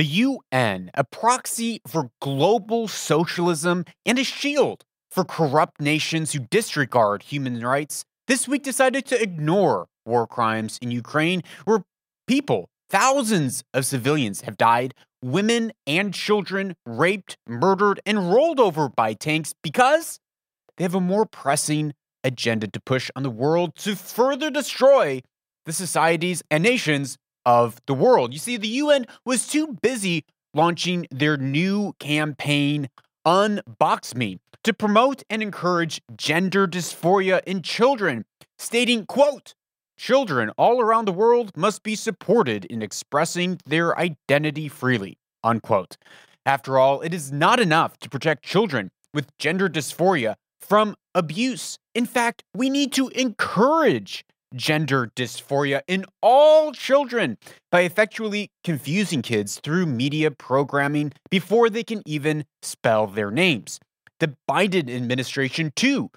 The UN, a proxy for global socialism and a shield for corrupt nations who disregard human rights, this week decided to ignore war crimes in Ukraine, where people, thousands of civilians, have died, women and children raped, murdered, and rolled over by tanks because they have a more pressing agenda to push on the world to further destroy the societies and nations of the world. You see, the UN was too busy launching their new campaign, Unbox Me, to promote and encourage gender dysphoria in children, stating, quote, children all around the world must be supported in expressing their identity freely, unquote. After all, it is not enough to protect children with gender dysphoria from abuse. In fact, we need to encourage gender dysphoria in all children by effectually confusing kids through media programming before they can even spell their names. The Biden administration, too,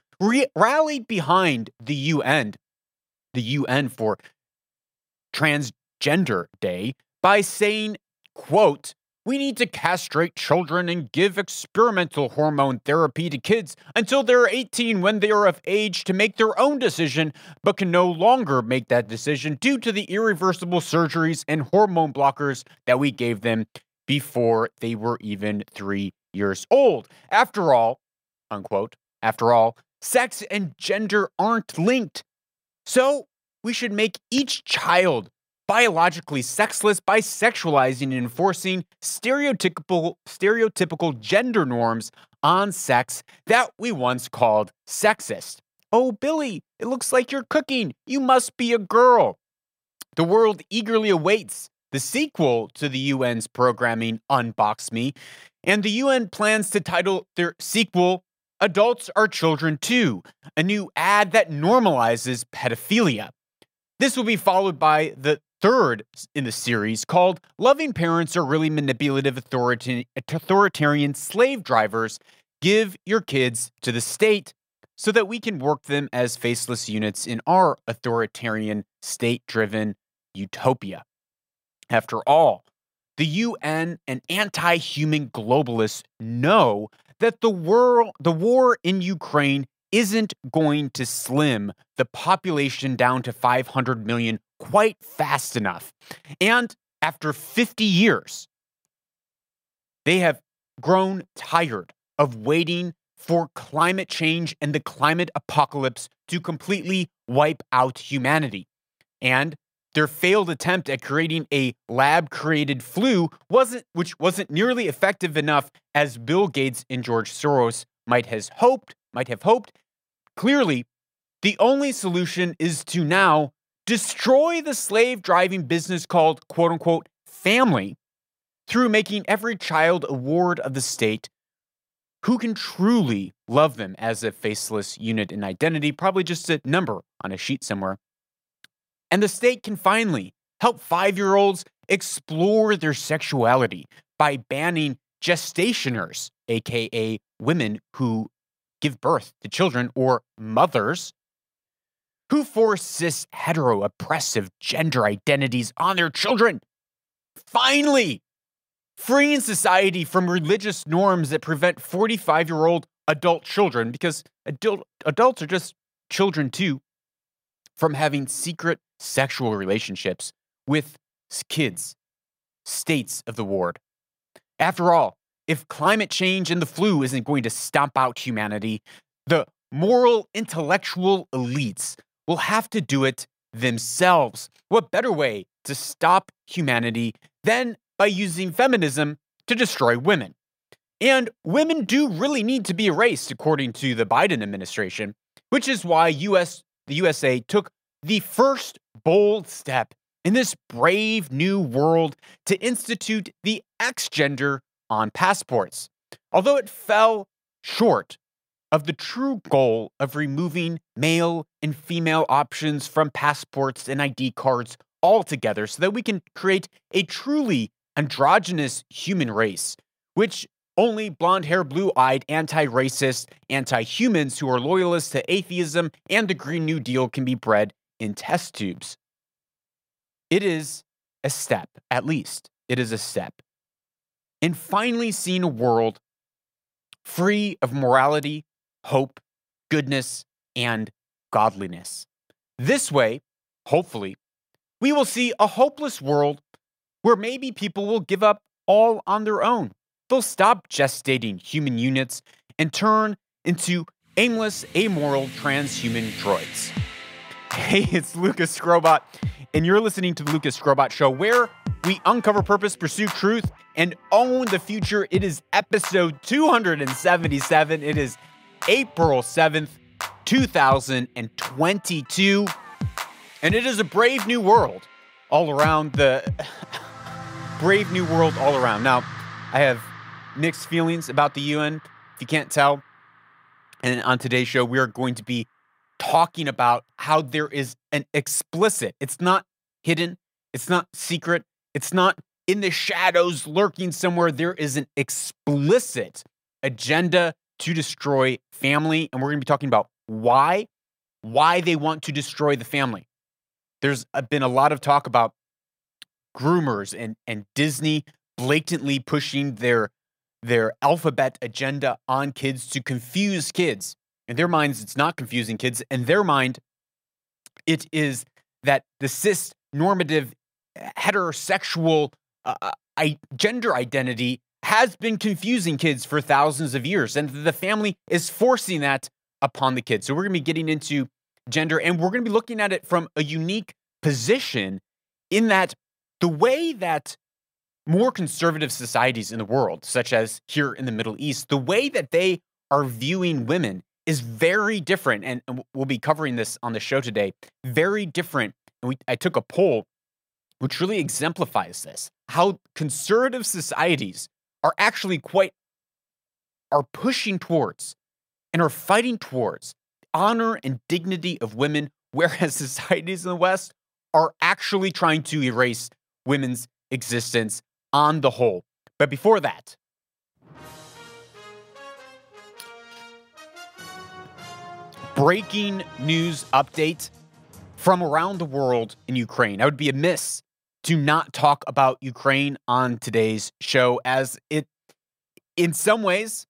rallied behind the UN, the UN for Transgender Day, by saying, quote, we need to castrate children and give experimental hormone therapy to kids until they're 18 when they are of age to make their own decision, but can no longer make that decision due to the irreversible surgeries and hormone blockers that we gave them before they were even three years old. After all, unquote, after all, sex and gender aren't linked. So we should make each child biologically sexless by sexualizing and enforcing stereotypical stereotypical gender norms on sex that we once called sexist. Oh, Billy, it looks like you're cooking. You must be a girl. The world eagerly awaits the sequel to the UN's programming Unbox Me, and the UN plans to title their sequel Adults Are Children Too, a new ad that normalizes pedophilia. This will be followed by the third in the series called Loving Parents Are Really Manipulative Authoritarian Slave Drivers. Give your kids to the state so that we can work them as faceless units in our authoritarian, state driven utopia. After all, the UN and anti human globalists know that the, world, the war in Ukraine isn't going to slim the population down to 500 million quite fast enough. And after 50 years, they have grown tired of waiting for climate change and the climate apocalypse to completely wipe out humanity. And their failed attempt at creating a lab created flu wasn't which wasn't nearly effective enough as Bill Gates and George Soros might has hoped, might have hoped Clearly, the only solution is to now destroy the slave driving business called quote unquote family through making every child a ward of the state who can truly love them as a faceless unit in identity, probably just a number on a sheet somewhere. And the state can finally help five year olds explore their sexuality by banning gestationers, aka women who give birth to children or mothers who force cis hetero oppressive gender identities on their children. Finally, freeing society from religious norms that prevent 45 year old adult children, because adult, adults are just children too, from having secret sexual relationships with kids, states of the ward. After all, if climate change and the flu isn't going to stomp out humanity, the moral, intellectual elites will have to do it themselves. What better way to stop humanity than by using feminism to destroy women? And women do really need to be erased, according to the Biden administration, which is why US, the USA took the first bold step in this brave new world to institute the X gender on passports, although it fell short of the true goal of removing male and female options from passports and ID cards altogether so that we can create a truly androgynous human race, which only blonde hair, blue eyed, anti racist, anti humans who are loyalists to atheism and the Green New Deal can be bred in test tubes. It is a step, at least, it is a step and finally seen a world free of morality, hope, goodness, and godliness. This way, hopefully, we will see a hopeless world where maybe people will give up all on their own. They'll stop gestating human units and turn into aimless, amoral transhuman droids. Hey, it's Lucas Skrobot, and you're listening to the Lucas Skrobot Show, where we uncover purpose, pursue truth, and own the future. It is episode 277. It is April 7th, 2022. And it is a brave new world all around the brave new world all around. Now, I have mixed feelings about the UN, if you can't tell. And on today's show, we are going to be talking about how there is an explicit, it's not hidden, it's not secret, it's not in the shadows lurking somewhere. There is an explicit agenda to destroy family. And we're going to be talking about why, why they want to destroy the family. There's been a lot of talk about groomers and, and Disney blatantly pushing their their alphabet agenda on kids to confuse kids. In their minds, it's not confusing kids. In their mind, it is that the cis normative heterosexual uh, uh, I, gender identity has been confusing kids for thousands of years, and the family is forcing that upon the kids. So we're going to be getting into gender, and we're going to be looking at it from a unique position in that the way that more conservative societies in the world, such as here in the Middle East, the way that they are viewing women is very different. And we'll be covering this on the show today. Very different. And we, I took a poll which really exemplifies this how conservative societies are actually quite are pushing towards and are fighting towards honor and dignity of women whereas societies in the west are actually trying to erase women's existence on the whole but before that breaking news update from around the world in Ukraine. I would be amiss to not talk about Ukraine on today's show, as it, in some ways,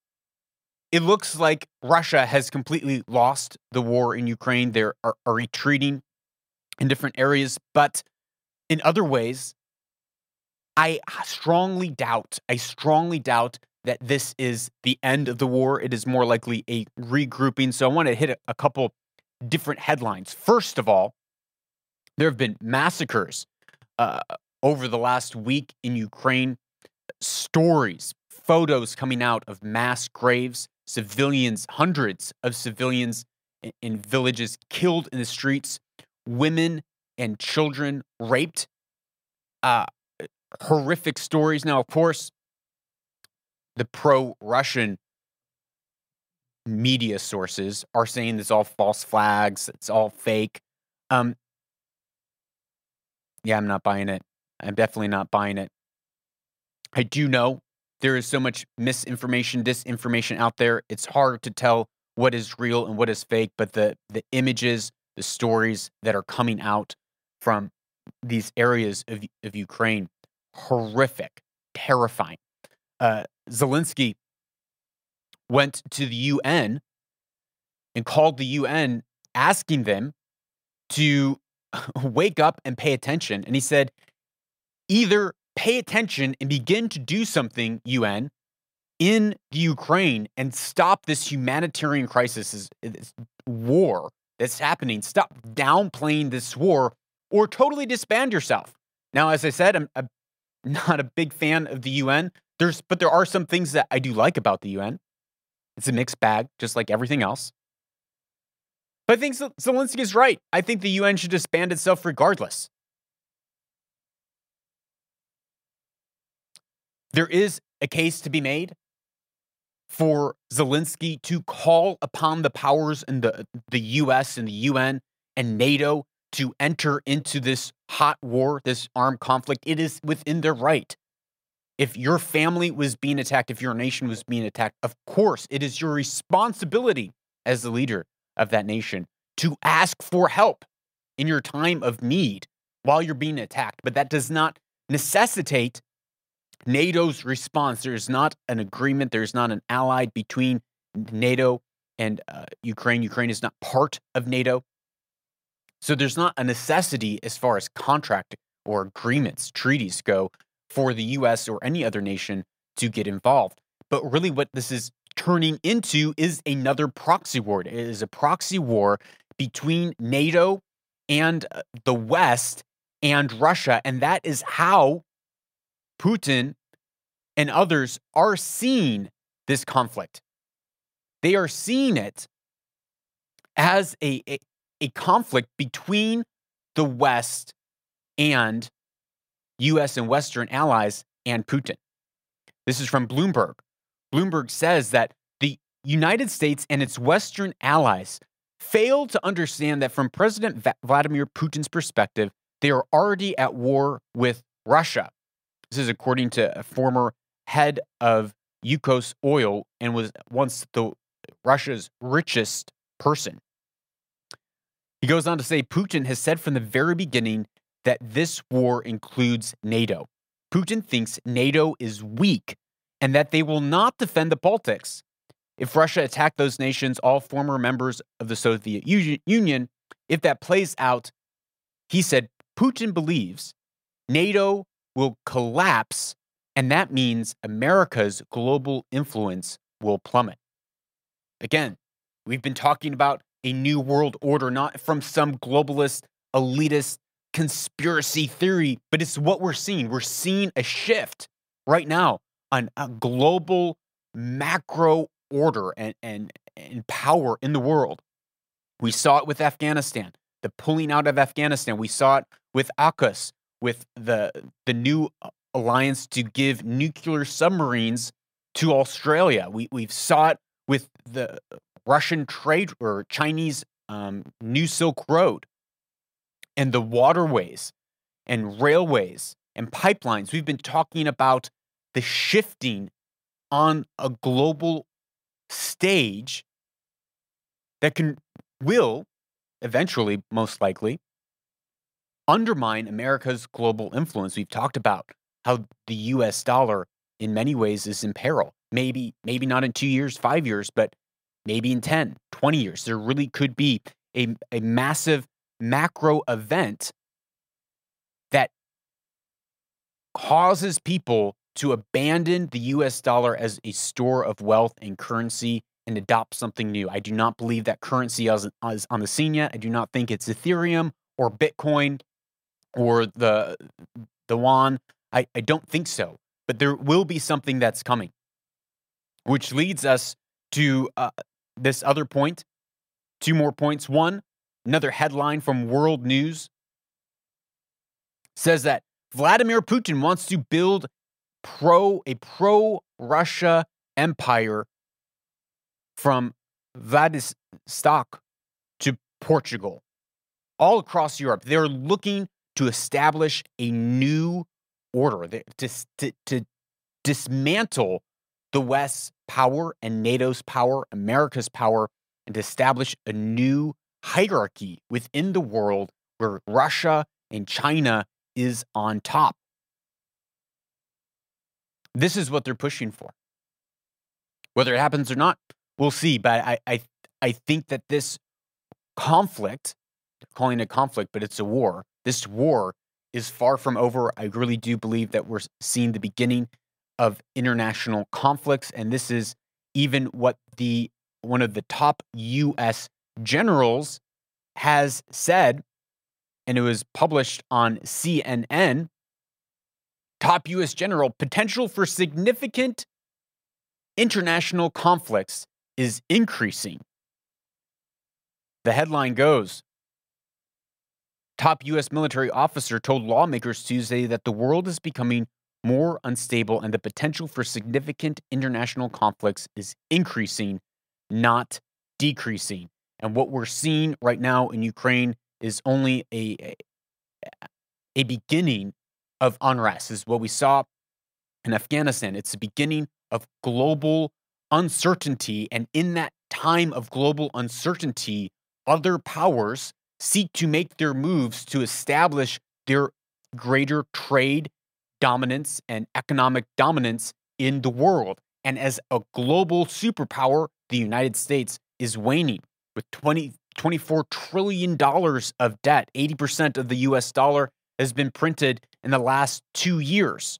it looks like Russia has completely lost the war in Ukraine. They are, are retreating in different areas, but in other ways, I strongly doubt, I strongly doubt that this is the end of the war. It is more likely a regrouping. So I want to hit a, a couple different headlines. First of all, there have been massacres uh, over the last week in Ukraine, stories, photos coming out of mass graves, civilians, hundreds of civilians in, in villages killed in the streets, women and children raped. Uh, horrific stories. Now, of course, the pro Russian media sources are saying this all false flags, it's all fake. Um, yeah, I'm not buying it. I'm definitely not buying it. I do know there is so much misinformation, disinformation out there. It's hard to tell what is real and what is fake, but the the images, the stories that are coming out from these areas of, of Ukraine, horrific, terrifying. Uh, Zelensky went to the UN and called the UN asking them to wake up and pay attention. And he said, either pay attention and begin to do something, UN, in the Ukraine and stop this humanitarian crisis, this, war that's happening. Stop downplaying this war or totally disband yourself. Now, as I said, I'm, I'm not a big fan of the UN. There's, but there are some things that I do like about the UN. It's a mixed bag, just like everything else. But I think Zelensky is right. I think the UN should disband itself regardless. There is a case to be made for Zelensky to call upon the powers in the, the US and the UN and NATO to enter into this hot war, this armed conflict. It is within their right. If your family was being attacked, if your nation was being attacked, of course, it is your responsibility as the leader of that nation to ask for help in your time of need while you're being attacked. But that does not necessitate NATO's response. There is not an agreement, there is not an ally between NATO and uh, Ukraine. Ukraine is not part of NATO. So there's not a necessity as far as contract or agreements, treaties go for the US or any other nation to get involved. But really, what this is turning into is another proxy war. It is a proxy war between NATO and uh, the West and Russia. And that is how Putin and others are seeing this conflict. They are seeing it as a, a, a conflict between the West and US and Western allies and Putin. This is from Bloomberg. Bloomberg says that the United States and its Western allies failed to understand that from President Vladimir Putin's perspective, they are already at war with Russia. This is according to a former head of Yukos Oil and was once the Russia's richest person. He goes on to say Putin has said from the very beginning that this war includes NATO. Putin thinks NATO is weak and that they will not defend the Baltics. If Russia attacked those nations, all former members of the Soviet Union, if that plays out, he said Putin believes NATO will collapse, and that means America's global influence will plummet. Again, we've been talking about a new world order, not from some globalist, elitist conspiracy theory, but it's what we're seeing. We're seeing a shift right now a global macro order and, and, and power in the world. We saw it with Afghanistan, the pulling out of Afghanistan. We saw it with AUKUS, with the, the new alliance to give nuclear submarines to Australia. We, we saw it with the Russian trade or Chinese um, New Silk Road and the waterways and railways and pipelines. We've been talking about the shifting on a global stage that can will eventually most likely undermine America's global influence. We've talked about how the US dollar in many ways is in peril. Maybe maybe not in 2 years, 5 years, but maybe in 10, 20 years. There really could be a, a massive macro event that causes people to abandon the US dollar as a store of wealth and currency and adopt something new. I do not believe that currency is, is on the scene yet. I do not think it's Ethereum or Bitcoin or the the yuan. I, I don't think so. But there will be something that's coming, which leads us to uh, this other point. Two more points. One, another headline from World News says that Vladimir Putin wants to build pro a pro Russia empire from Vladivostok to Portugal, all across Europe. They're looking to establish a new order, to, to, to dismantle the West's power and NATO's power, America's power, and to establish a new hierarchy within the world where Russia and China is on top. This is what they're pushing for. Whether it happens or not, we'll see. But I, I, I think that this conflict, calling it a conflict, but it's a war. This war is far from over. I really do believe that we're seeing the beginning of international conflicts, and this is even what the one of the top U.S. generals has said, and it was published on CNN top U.S. general, potential for significant international conflicts is increasing. The headline goes Top U.S. military officer told lawmakers Tuesday that the world is becoming more unstable and the potential for significant international conflicts is increasing, not decreasing. And what we're seeing right now in Ukraine is only a, a, a beginning of unrest. Is what we saw in Afghanistan. It's the beginning of global uncertainty. And in that time of global uncertainty, other powers seek to make their moves to establish their greater trade, dominance and economic dominance in the world. And as a global superpower, the United States is waning with 20, $24 trillion of debt. 80% of the US dollar has been printed in the last two years.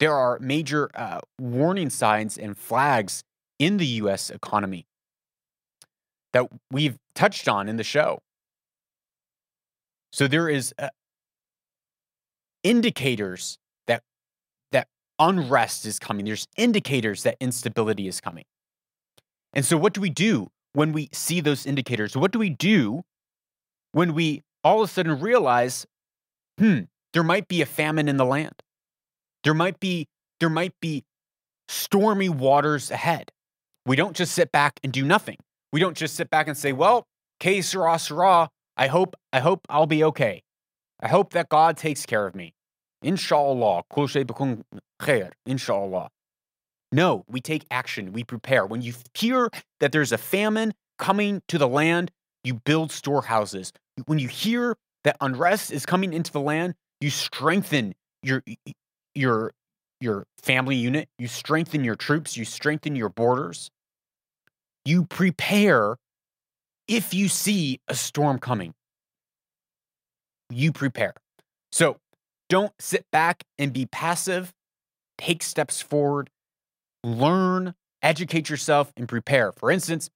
There are major uh, warning signs and flags in the US economy that we've touched on in the show. So there is uh, indicators that that unrest is coming. There's indicators that instability is coming. And so what do we do when we see those indicators? What do we do when we all of a sudden realize, hmm, there might be a famine in the land. There might be there might be stormy waters ahead. We don't just sit back and do nothing. We don't just sit back and say, well, Que sera sera, I hope, I hope I'll be okay. I hope that God takes care of me. Inshallah. Inshallah. No, we take action. We prepare. When you hear that there's a famine coming to the land, you build storehouses. When you hear that unrest is coming into the land, you strengthen your your your family unit, you strengthen your troops, you strengthen your borders. You prepare if you see a storm coming. You prepare. So don't sit back and be passive. Take steps forward, learn, educate yourself, and prepare. For instance,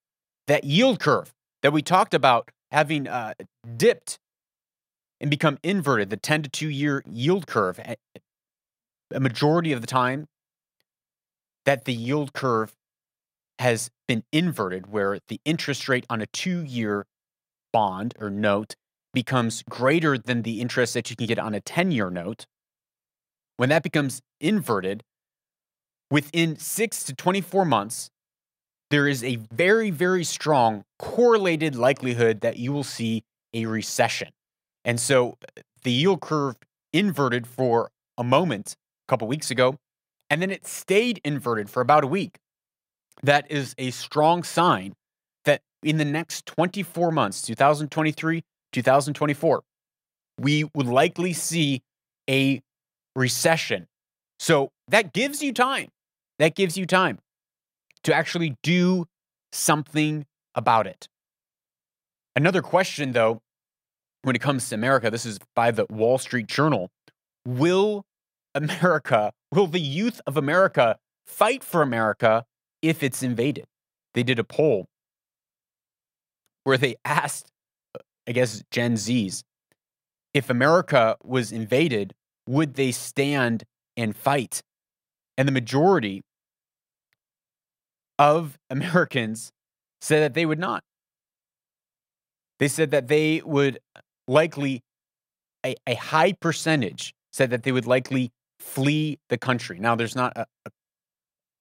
that yield curve that we talked about having uh, dipped and become inverted, the 10 to 2 year yield curve, eh, a majority of the time that the yield curve has been inverted, where the interest rate on a two year bond or note becomes greater than the interest that you can get on a 10 year note. When that becomes inverted, within six to 24 months, there is a very, very strong correlated likelihood that you will see a recession. And so the yield curve inverted for a moment a couple weeks ago, and then it stayed inverted for about a week. That is a strong sign that in the next 24 months, 2023, 2024, we would likely see a recession. So that gives you time. That gives you time to actually do something about it. Another question, though, when it comes to America, this is by the Wall Street Journal. Will America, will the youth of America fight for America if it's invaded? They did a poll where they asked, uh, I guess, Gen Zs, if America was invaded, would they stand and fight? And the majority of Americans said that they would not. They said that they would likely, a, a high percentage said that they would likely flee the country. Now, there's not a, a,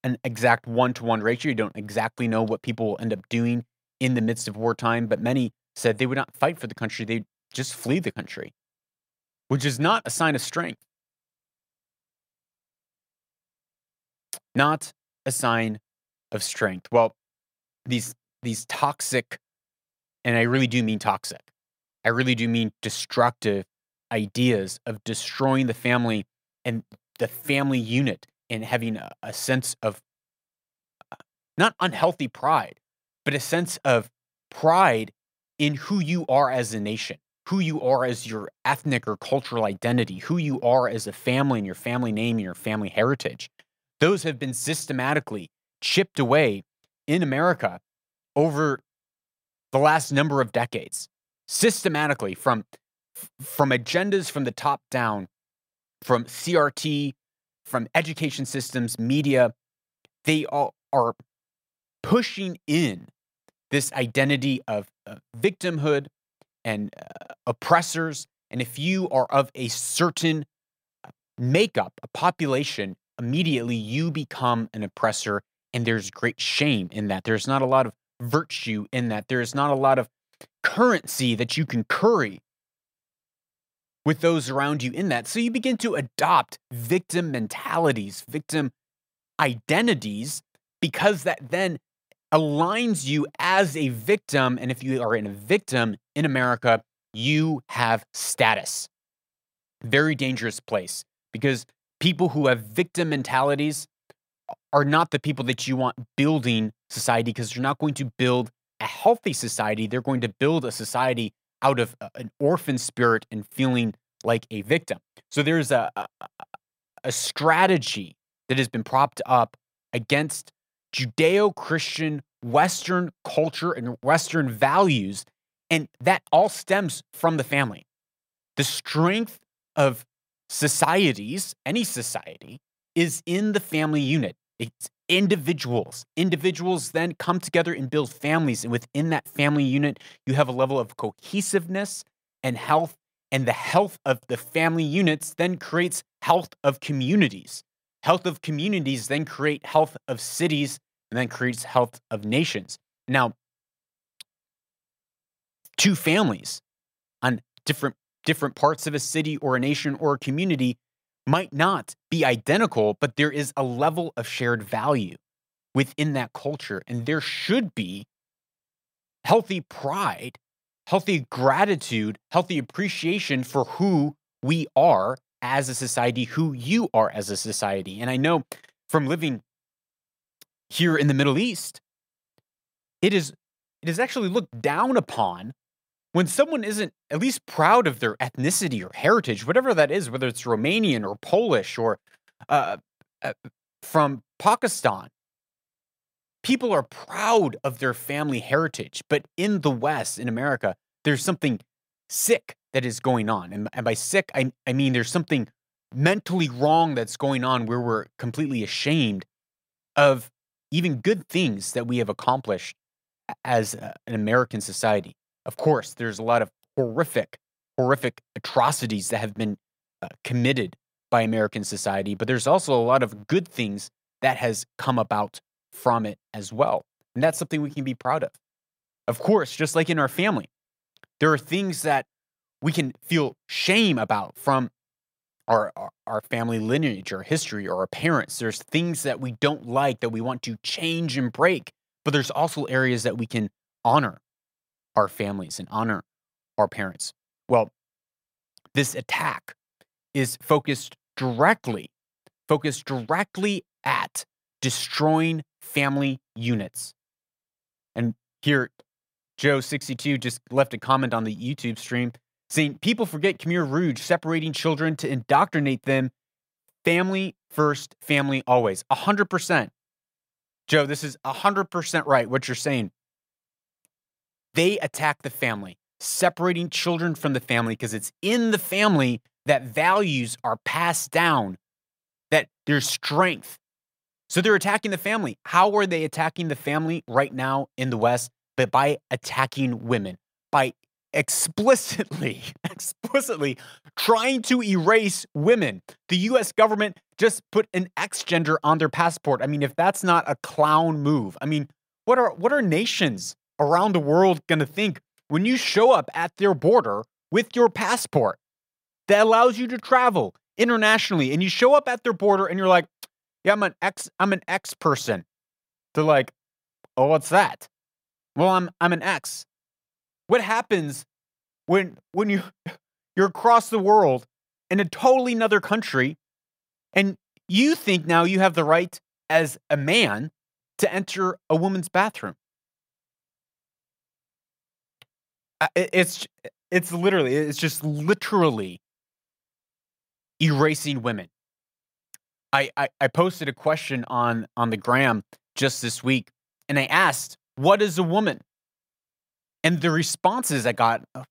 an exact one to one ratio. You don't exactly know what people will end up doing in the midst of wartime, but many said they would not fight for the country, they'd just flee the country, which is not a sign of strength. Not a sign of strength. Well, these these toxic, and I really do mean toxic, I really do mean destructive ideas of destroying the family and the family unit and having a, a sense of uh, not unhealthy pride, but a sense of pride in who you are as a nation, who you are as your ethnic or cultural identity, who you are as a family and your family name and your family heritage. Those have been systematically chipped away in America over the last number of decades, systematically from from agendas from the top down from CRT, from education systems, media, they all are pushing in this identity of victimhood and uh, oppressors. And if you are of a certain uh, makeup, a population, immediately you become an oppressor. And there's great shame in that. There's not a lot of virtue in that. There's not a lot of currency that you can curry with those around you in that. So you begin to adopt victim mentalities, victim identities, because that then aligns you as a victim. And if you are in a victim in America, you have status. Very dangerous place because people who have victim mentalities are not the people that you want building society because you're not going to build a healthy society. They're going to build a society out of uh, an orphan spirit and feeling like a victim. So there's a, a, a strategy that has been propped up against Judeo Christian Western culture and Western values. And that all stems from the family. The strength of societies, any society, is in the family unit. It's individuals. Individuals then come together and build families. And within that family unit, you have a level of cohesiveness and health. And the health of the family units then creates health of communities. Health of communities then create health of cities and then creates health of nations. Now, two families on different different parts of a city or a nation or a community might not be identical, but there is a level of shared value within that culture. And there should be healthy pride, healthy gratitude, healthy appreciation for who we are as a society, who you are as a society. And I know from living here in the Middle East, it is it is actually looked down upon when someone isn't at least proud of their ethnicity or heritage, whatever that is, whether it's Romanian or Polish or uh, uh, from Pakistan, people are proud of their family heritage. But in the West, in America, there's something sick that is going on. And, and by sick, I, I mean there's something mentally wrong that's going on where we're completely ashamed of even good things that we have accomplished as uh, an American society. Of course, there's a lot of horrific, horrific atrocities that have been uh, committed by American society, but there's also a lot of good things that has come about from it as well. And that's something we can be proud of. Of course, just like in our family, there are things that we can feel shame about from our, our, our family lineage or history or our parents. There's things that we don't like that we want to change and break, but there's also areas that we can honor our families and honor our parents. Well, this attack is focused directly, focused directly at destroying family units. And here, Joe62 just left a comment on the YouTube stream saying people forget Khmer Rouge separating children to indoctrinate them. Family first, family always. 100%. Joe, this is 100% right what you're saying. They attack the family, separating children from the family because it's in the family that values are passed down, that there's strength. So they're attacking the family. How are they attacking the family right now in the West? But by attacking women, by explicitly, explicitly trying to erase women. The US government just put an X gender on their passport. I mean, if that's not a clown move, I mean, what are what are nations around the world going to think when you show up at their border with your passport that allows you to travel internationally and you show up at their border and you're like, yeah, I'm an ex, I'm an ex person. They're like, oh, what's that? Well, I'm, I'm an ex. What happens when, when you, you're across the world in a totally another country and you think now you have the right as a man to enter a woman's bathroom? It's it's literally it's just literally erasing women. I, I, I posted a question on on the gram just this week, and I asked, "What is a woman?" And the responses I got uh,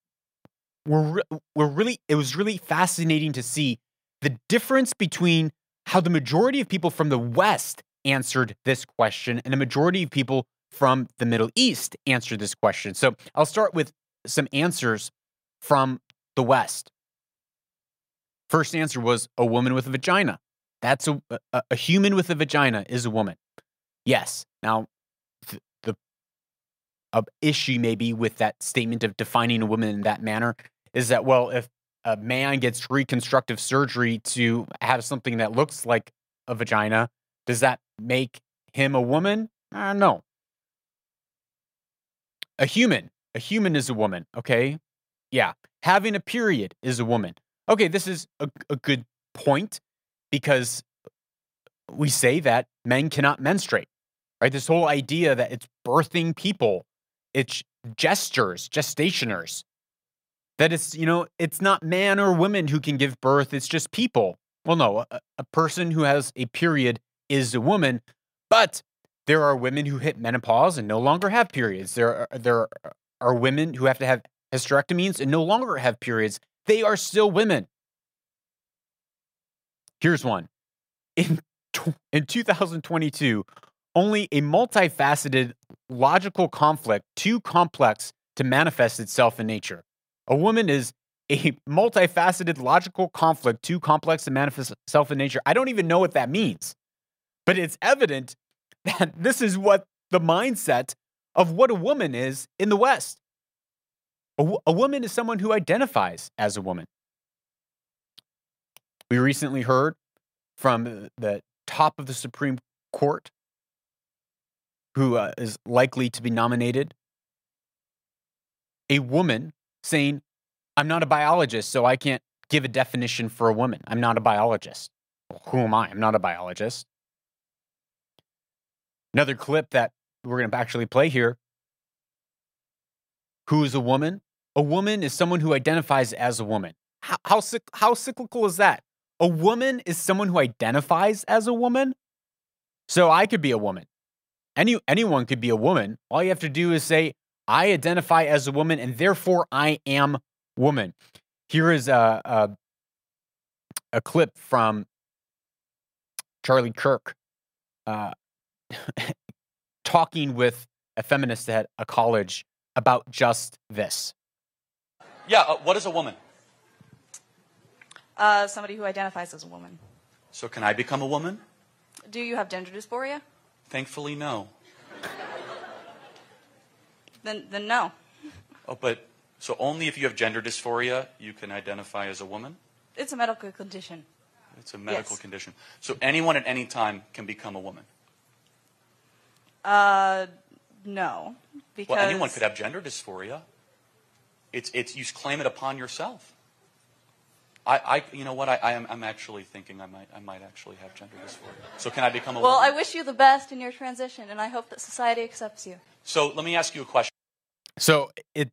were were really it was really fascinating to see the difference between how the majority of people from the West answered this question and a majority of people from the Middle East answered this question. So I'll start with some answers from the West. First answer was a woman with a vagina. That's a, a, a human with a vagina is a woman. Yes. Now, th- the uh, issue maybe with that statement of defining a woman in that manner is that, well, if a man gets reconstructive surgery to have something that looks like a vagina, does that make him a woman? Uh, no. A human a human is a woman, okay? Yeah. Having a period is a woman. Okay, this is a, a good point. because we say that men cannot menstruate, right? This whole idea that it's birthing people, it's gestures, gestationers, that it's, you know, it's not man or women who can give birth, it's just people. Well, no, a, a person who has a period is a woman, but there are women who hit menopause and no longer have periods. There are, there are women who have to have hysterectomies and no longer have periods. They are still women. Here's one. In, in 2022, only a multifaceted logical conflict too complex to manifest itself in nature. A woman is a multifaceted logical conflict too complex to manifest itself in nature. I don't even know what that means, but it's evident that this is what the mindset of what a woman is in the West. A, a woman is someone who identifies as a woman. We recently heard from the top of the Supreme Court, who uh, is likely to be nominated, a woman saying, I'm not a biologist, so I can't give a definition for a woman. I'm not a biologist. Who am I? I'm not a biologist. Another clip that we're going to actually play here. Who is a woman? A woman is someone who identifies as a woman. How, how, how cyclical is that? A woman is someone who identifies as a woman. So I could be a woman. Any, anyone could be a woman. All you have to do is say, I identify as a woman and therefore I am woman. Here is a, a, a clip from Charlie Kirk uh, talking with a feminist at a college about just this. Yeah, uh, what is a woman? Uh, somebody who identifies as a woman. So, can I become a woman? Do you have gender dysphoria? Thankfully, no. Then, then no. Oh, but so only if you have gender dysphoria you can identify as a woman? It's a medical condition. It's a medical Yes. condition. So anyone at any time can become a woman. Uh, no, because Well, anyone could have gender dysphoria. It's it's you claim it upon yourself. I, I you know what I, I am I'm actually thinking I might I might actually have gender dysphoria. So can I become a Well, I wish you the best in your transition, and I hope that society accepts you. so let me ask you a question. So, it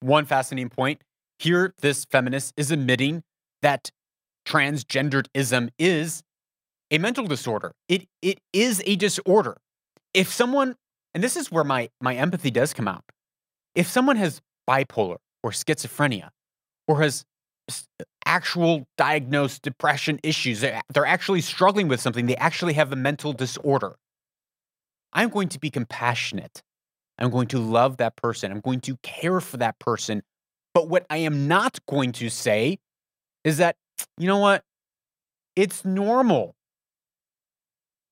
one fascinating point here. This feminist is admitting that transgenderism is a mental disorder. It it is a disorder. If someone, and this is where my my empathy does come out. If someone has bipolar or schizophrenia or has actual diagnosed depression issues, they're they're actually struggling with something. They actually have a mental disorder. I'm going to be compassionate. I'm going to love that person. I'm going to care for that person. But what I am not going to say is that, you know what? It's normal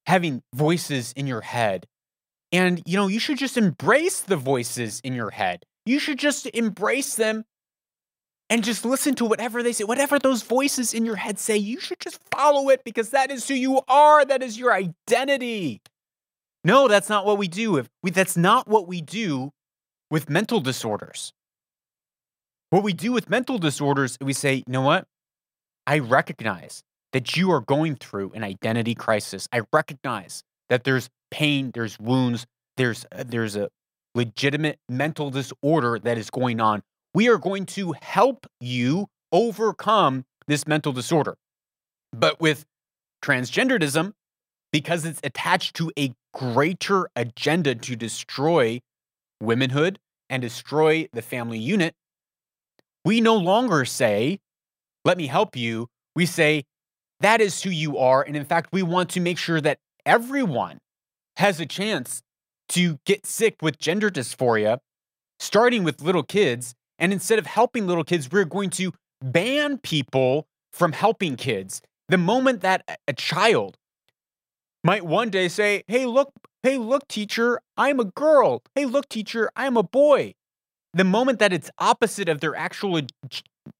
having voices in your head. And, you know, you should just embrace the voices in your head. You should just embrace them and just listen to whatever they say. Whatever those voices in your head say, you should just follow it because that is who you are. That is your identity. No, that's not what we do. If we, that's not what we do with mental disorders. What we do with mental disorders, we say, you know what? I recognize that you are going through an identity crisis. I recognize that there's pain, there's wounds, there's uh, there's a legitimate mental disorder that is going on. We are going to help you overcome this mental disorder. But with transgenderism, because it's attached to a greater agenda to destroy womanhood and destroy the family unit, we no longer say, let me help you. We say, that is who you are. And in fact, we want to make sure that everyone has a chance to get sick with gender dysphoria, starting with little kids. And instead of helping little kids, we're going to ban people from helping kids. The moment that a- child might one day say, Hey, look, hey, look, teacher, I'm a girl. Hey, look, teacher, I'm a boy. The moment that it's opposite of their actual,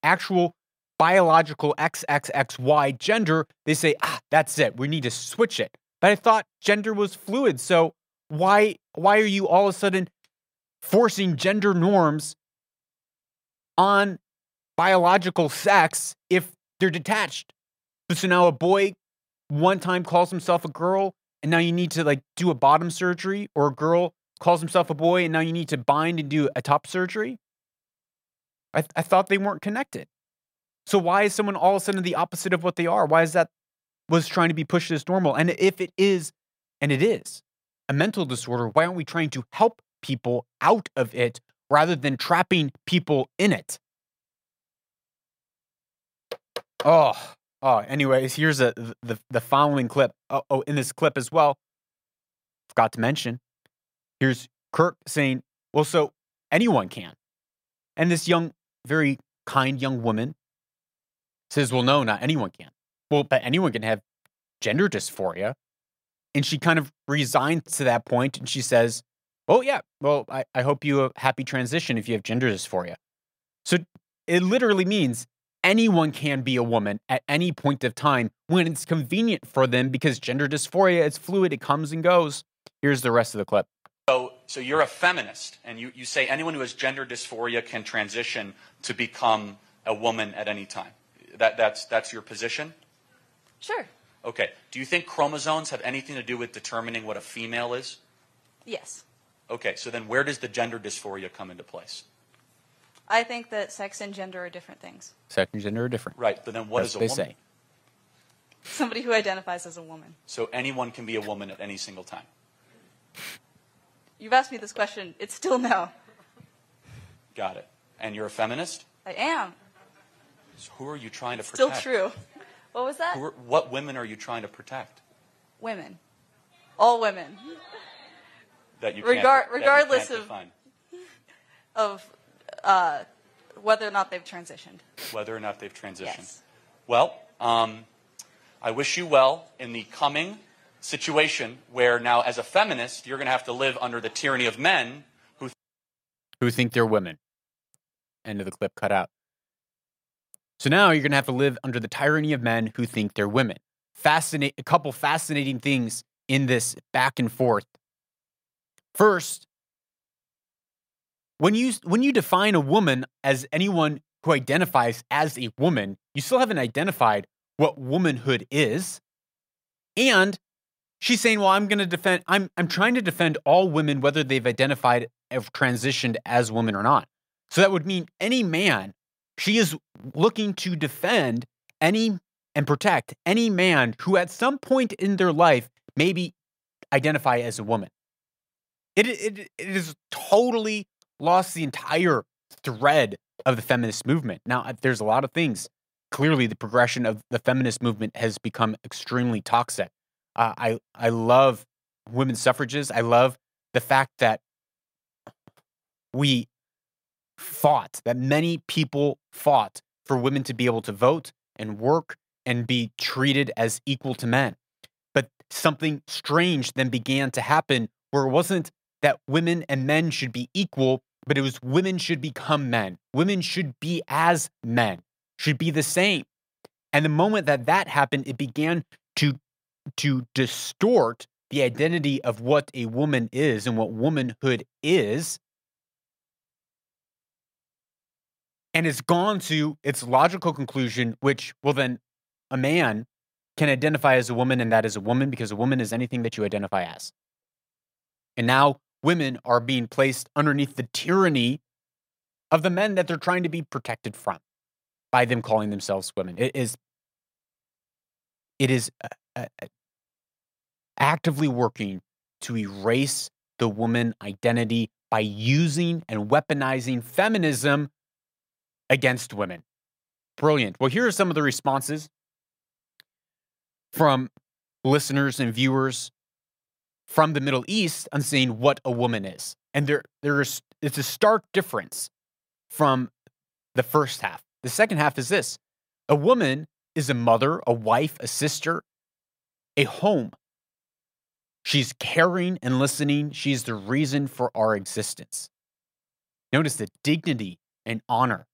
actual biological XXXY gender, they say, ah, that's it. We need to switch it. I thought gender was fluid. So why why are you all of a sudden forcing gender norms on biological sex if they're detached? So now a boy one time calls himself a girl and now you need to like do a bottom surgery, or a girl calls himself a boy and now you need to bind and do a top surgery? I, th- I thought they weren't connected. So why is someone all of a sudden the opposite of what they are? Why is that was trying to be pushed as normal? And if it is, and it is, a mental disorder, why aren't we trying to help people out of it rather than trapping people in it? Oh, oh. Anyways, here's a the the following clip. Oh, oh, in this clip as well. Forgot to mention. Here's Kirk saying, "Well, so anyone can," and this young, very kind young woman says, "Well, no, not anyone can." Well, but anyone can have gender dysphoria, and she kind of resigns to that point, and she says, "Oh yeah, well, I, I hope you a happy transition if you have gender dysphoria." So it literally means anyone can be a woman at any point of time when it's convenient for them because gender dysphoria is fluid, it comes and goes. Here's the rest of the clip. So, so you're a feminist, and you, you say anyone who has gender dysphoria can transition to become a woman at any time. That, that's, that's your position? Sure. Okay. Do you think chromosomes have anything to do with determining what a female is? Yes. Okay, so then where does the gender dysphoria come into place? I think that sex and gender are different things. Sex and gender are different. Right, but then what That's is a they woman? say. Somebody who identifies as a woman. So anyone can be a woman at any single time. You've asked me this question. It's still no. Got it. And you're a feminist? I am. So who are you trying to Still true. What was that? Who are, what women are you trying to protect? Women. All women. That you Regar- can't, that you regardless can't of- define. Of uh, whether or not they've transitioned. whether or not they've transitioned. Yes. Well, um, I wish you well in the coming situation where now, as a feminist, you're going to have to live under the tyranny of men who Who think they're women. End of the clip cut out. So now you're going to have to live under the tyranny of men who think they're women. Fascinate a couple fascinating things in this back and forth. First, when you when you define a woman as anyone who identifies as a woman, you still haven't identified what womanhood is. And she's saying, "Well, I'm going to defend I'm I'm trying to defend all women whether they've identified have transitioned as women or not." So that would mean any man she is looking to defend any and protect any man who at some point in their life maybe identify as a woman. It, it, it is totally lost the entire thread of the feminist movement. Now, there's a lot of things. Clearly, the progression of the feminist movement has become extremely toxic. Uh, I I love women's suffrages. I love the fact that we fought, that many people fought for women to be able to vote and work and be treated as equal to men. But something strange then began to happen where it wasn't that women and men should be equal, but it was women should become men. Women should be as men, should be the same. And the moment that that happened, it began to to distort the identity of what a woman is and what womanhood is. And it's gone to its logical conclusion, which, well, then a man can identify as a woman, and that is a woman because a woman is anything that you identify as. And now women are being placed underneath the tyranny of the men that they're trying to be protected from by them calling themselves women. It is, it is uh, uh, uh, actively working to erase the woman identity by using and weaponizing feminism against women. Brilliant. Well, here are some of the responses from listeners and viewers from the Middle East on saying what a woman is. And there there's it's a stark difference from the first half. The second half is this. A woman is a mother, a wife, a sister, a home. She's caring and listening. She's the reason for our existence. Notice the dignity and honor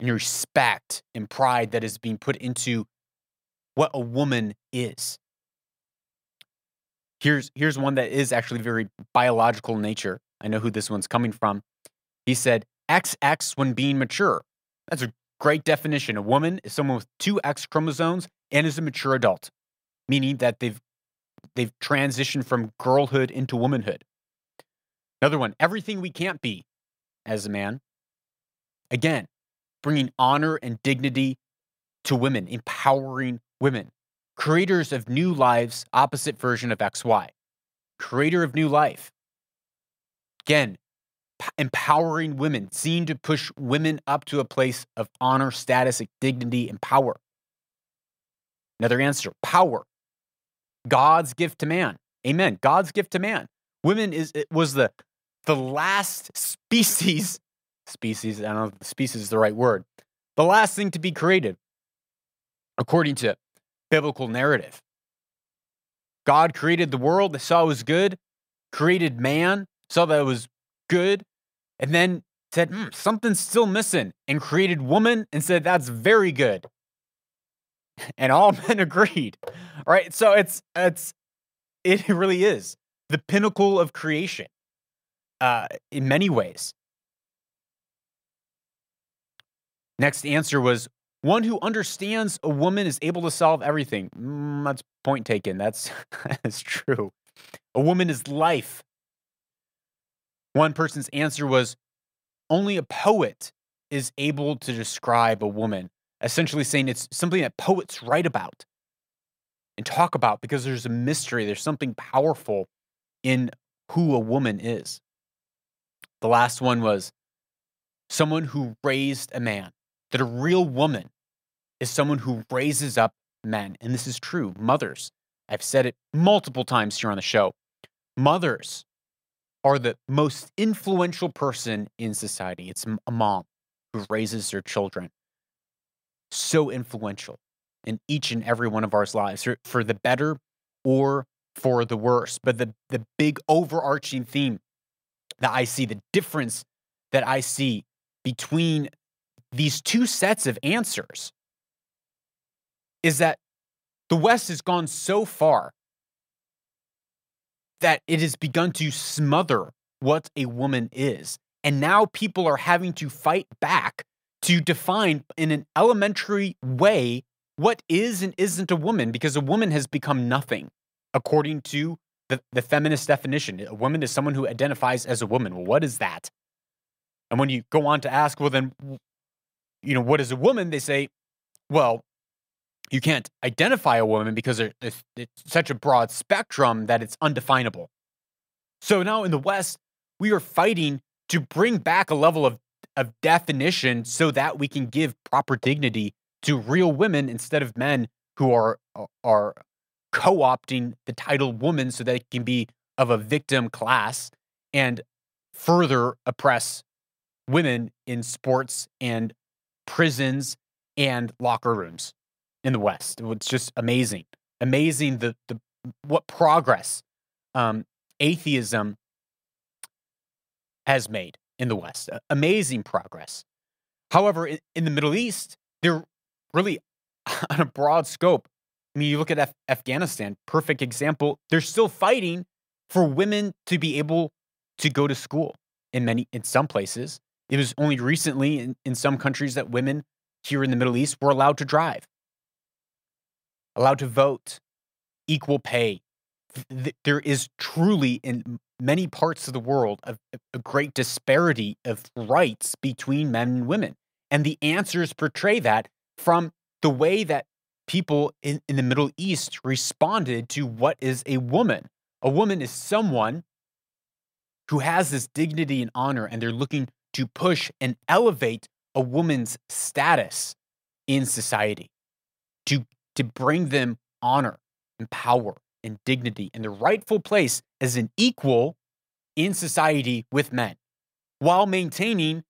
and respect and pride that is being put into what a woman is. Here's here's one that is actually very biological nature. I know who this one's coming from. He said XX when being mature. That's a great definition. A woman is someone with two X chromosomes and is a mature adult. meaning that they've they've transitioned from girlhood into womanhood. Another one, everything we can't be as a man. Again, bringing honor and dignity to women, empowering women, creators of new lives, opposite version of XY, creator of new life. Again, empowering women, seen to push women up to a place of honor, status, dignity, and power. Another answer power. God's gift to man. Amen. God's gift to man. Women is it was the the last species species, I don't know if species is the right word. The last thing to be created according to biblical narrative. God created the world, they saw it was good, created man, saw that it was good, and then said, hmm, something's still missing, and created woman and said, that's very good. And all men agreed. Right? So it's it's it really is the pinnacle of creation uh, in many ways. Next answer was one who understands a woman is able to solve everything. Mm, that's point taken. That's that's true. A woman is life. One person's answer was only a poet is able to describe a woman, essentially saying it's something that poets write about and talk about because there's a mystery, there's something powerful in who a woman is. The last one was someone who raised a man, that a real woman is someone who raises up men. And this is true. Mothers, I've said it multiple times here on the show. Mothers are the most influential person in society. It's a mom who raises their children. So influential in each and every one of our lives for, the better or for the worse. But the, the big overarching theme that I see, the difference that I see between these two sets of answers is that the West has gone so far that it has begun to smother what a woman is. And now people are having to fight back to define in an elementary way what is and isn't a woman because a woman has become nothing according to the, the feminist definition. A woman is someone who identifies as a woman. Well, what is that? And when you go on to ask, well, then, you know, what is a woman? They say, well, you can't identify a woman because it's, it's such a broad spectrum that it's undefinable. So now in the West, we are fighting to bring back a level of, of definition so that we can give proper dignity to real women instead of men who are are co-opting the title woman so that it can be of a victim class and further oppress women in sports and prisons and locker rooms in the West. It's just amazing, amazing the the what progress um, atheism has made in the West. Amazing progress. However, in, in the Middle East, they're really on a broad scope. I mean, you look at Af- Afghanistan, perfect example. They're still fighting for women to be able to go to school in many in some places. It was only recently in, in some countries that women here in the Middle East were allowed to drive, allowed to vote, equal pay. There is truly in many parts of the world a, a great disparity of rights between men and women. And the answers portray that from the way that people in, in the Middle East responded to what is a woman. A woman is someone who has this dignity and honor, and they're looking to push and elevate a woman's status in society, to, to bring them honor and power and dignity and the rightful place as an equal in society with men while maintaining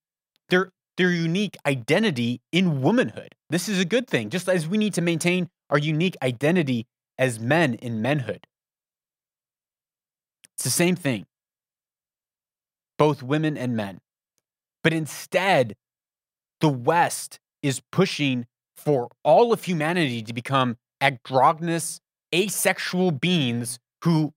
their, their unique identity in womanhood. This is a good thing, just as we need to maintain our unique identity as men in menhood. It's the same thing, both women and men. But instead, the West is pushing for all of humanity to become androgynous, asexual beings who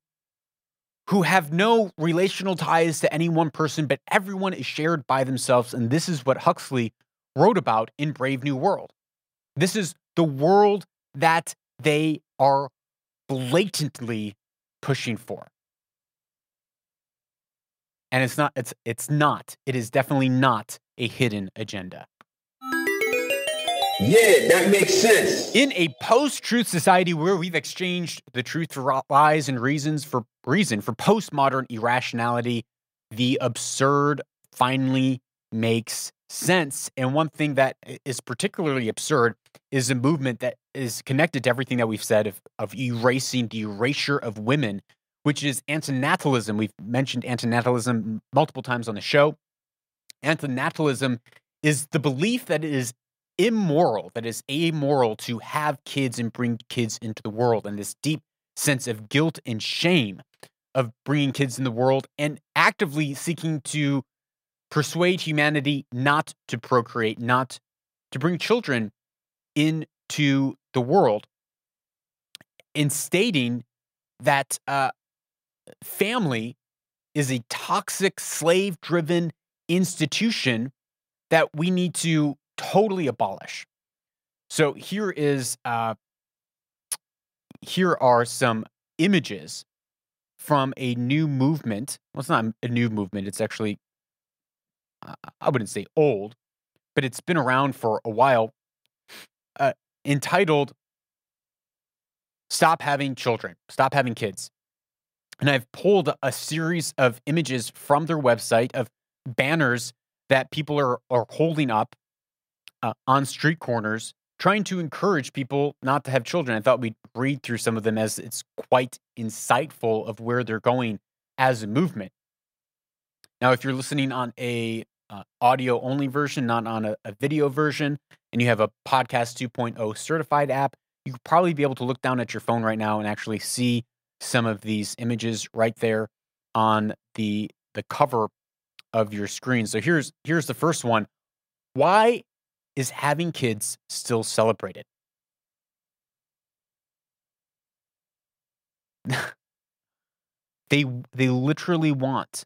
who have no relational ties to any one person, but everyone is shared by themselves. And this is what Huxley wrote about in Brave New World. This is the world that they are blatantly pushing for. And it's not, it's, it's not, it is definitely not a hidden agenda. Yeah, that makes sense. In a post-truth society where we've exchanged the truth for lies and reasons for reason for postmodern irrationality, the absurd finally makes sense. And one thing that is particularly absurd is a movement that is connected to everything that we've said of, of erasing the erasure of women, which is antinatalism. We've mentioned antinatalism multiple times on the show. Antinatalism is the belief that it is immoral, that is amoral to have kids and bring kids into the world, and this deep sense of guilt and shame of bringing kids in the world and actively seeking to persuade humanity not to procreate, not to bring children into the world, in stating that uh, family is a toxic, slave driven institution that we need to totally abolish. So here is uh, here are some images from a new movement. Well, it's not a new movement. It's actually I wouldn't say old, but it's been around for a while. Uh, entitled "Stop Having Children," "Stop Having Kids," and I've pulled a series of images from their website of banners that people are are holding up uh, on street corners trying to encourage people not to have children. I thought we'd read through some of them as it's quite insightful of where they're going as a movement. Now, if you're listening on a uh, audio only version, not on a, a, video version, and you have a Podcast 2.0 certified app, you could probably be able to look down at your phone right now and actually see some of these images right there on the the cover of your screen. So here's here's the first one. Why is having kids still celebrated? they they literally want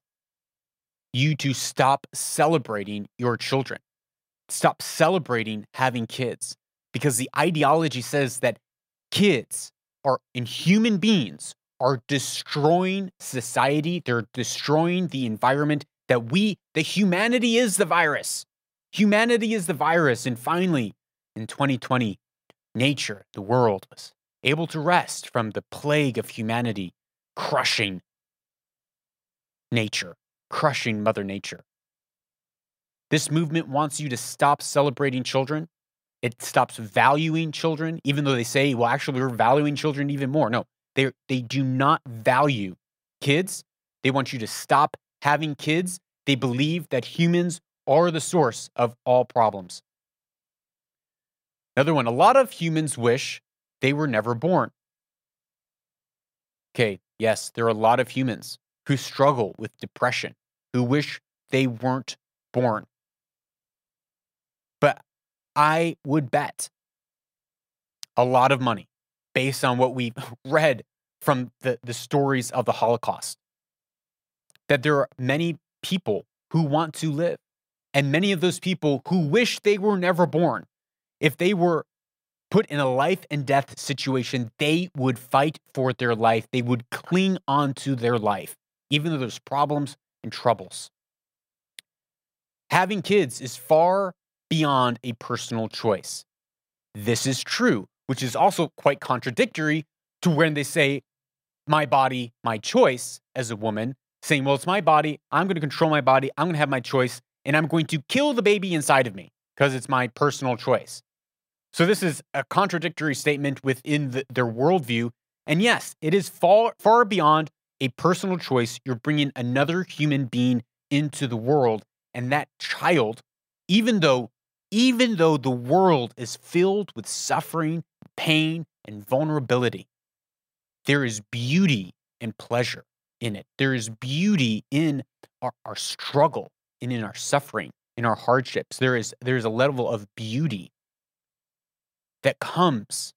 you to stop celebrating your children. Stop celebrating having kids because the ideology says that kids are and human beings are destroying society. They're destroying the environment that we, the humanity is the virus. Humanity is the virus. And finally, in 2020, nature, the world, was able to rest from the plague of humanity crushing nature, crushing Mother Nature. This movement wants you to stop celebrating children. It stops valuing children, even though they say, well, actually, we're valuing children even more. No, they, they do not value kids. They want you to stop having kids. They believe that humans are the source of all problems. Another one a lot of humans wish they were never born. Okay, yes, there are a lot of humans who struggle with depression, who wish they weren't born. But I would bet a lot of money based on what we've read from the, the stories of the Holocaust that there are many people who want to live and many of those people who wish they were never born, if they were put in a life and death situation, they would fight for their life. They would cling on to their life, even though there's problems and troubles. Having kids is far beyond a personal choice. This is true, which is also quite contradictory to when they say, my body, my choice as a woman, saying, well, it's my body. I'm going to control my body. I'm going to have my choice and I'm going to kill the baby inside of me because it's my personal choice. So this is a contradictory statement within the, their worldview. And yes, it is far, far beyond a personal choice. You're bringing another human being into the world. And that child, even though, even though the world is filled with suffering, pain, and vulnerability, there is beauty and pleasure in it. There is beauty in our, our struggle and in our suffering, in our hardships. There is there is a level of beauty that comes.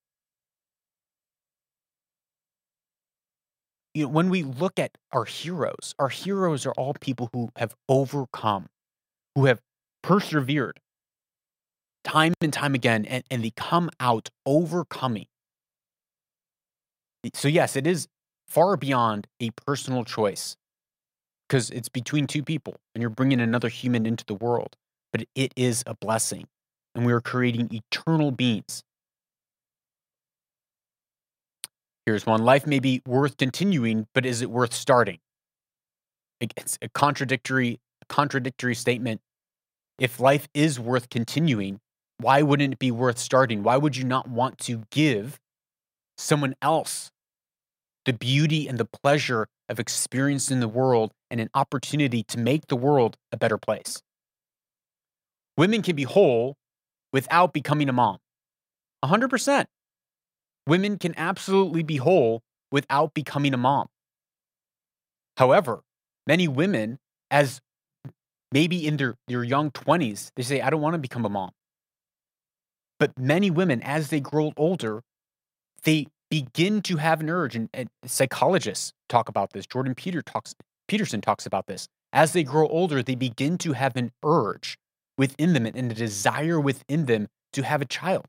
You know, when we look at our heroes, our heroes are all people who have overcome, who have persevered time and time again, and, and they come out overcoming So, yes, it is far beyond a personal choice because it's between two people and you're bringing another human into the world. But it is a blessing, and we are creating eternal beings. Here's one life may be worth continuing, but is it worth starting? It's a contradictory, contradictory statement. If life is worth continuing, why wouldn't it be worth starting? Why would you not want to give someone else the beauty and the pleasure of experiencing the world and an opportunity to make the world a better place? Women can be whole without becoming a mom. 100%. Women can absolutely be whole without becoming a mom. However, many women, as maybe in their, their young 20s, they say, I don't want to become a mom. But many women, as they grow older, they begin to have an urge, and, and psychologists talk about this. Jordan Peter talks, Peterson talks about this. As they grow older, they begin to have an urge within them and a desire within them to have a child.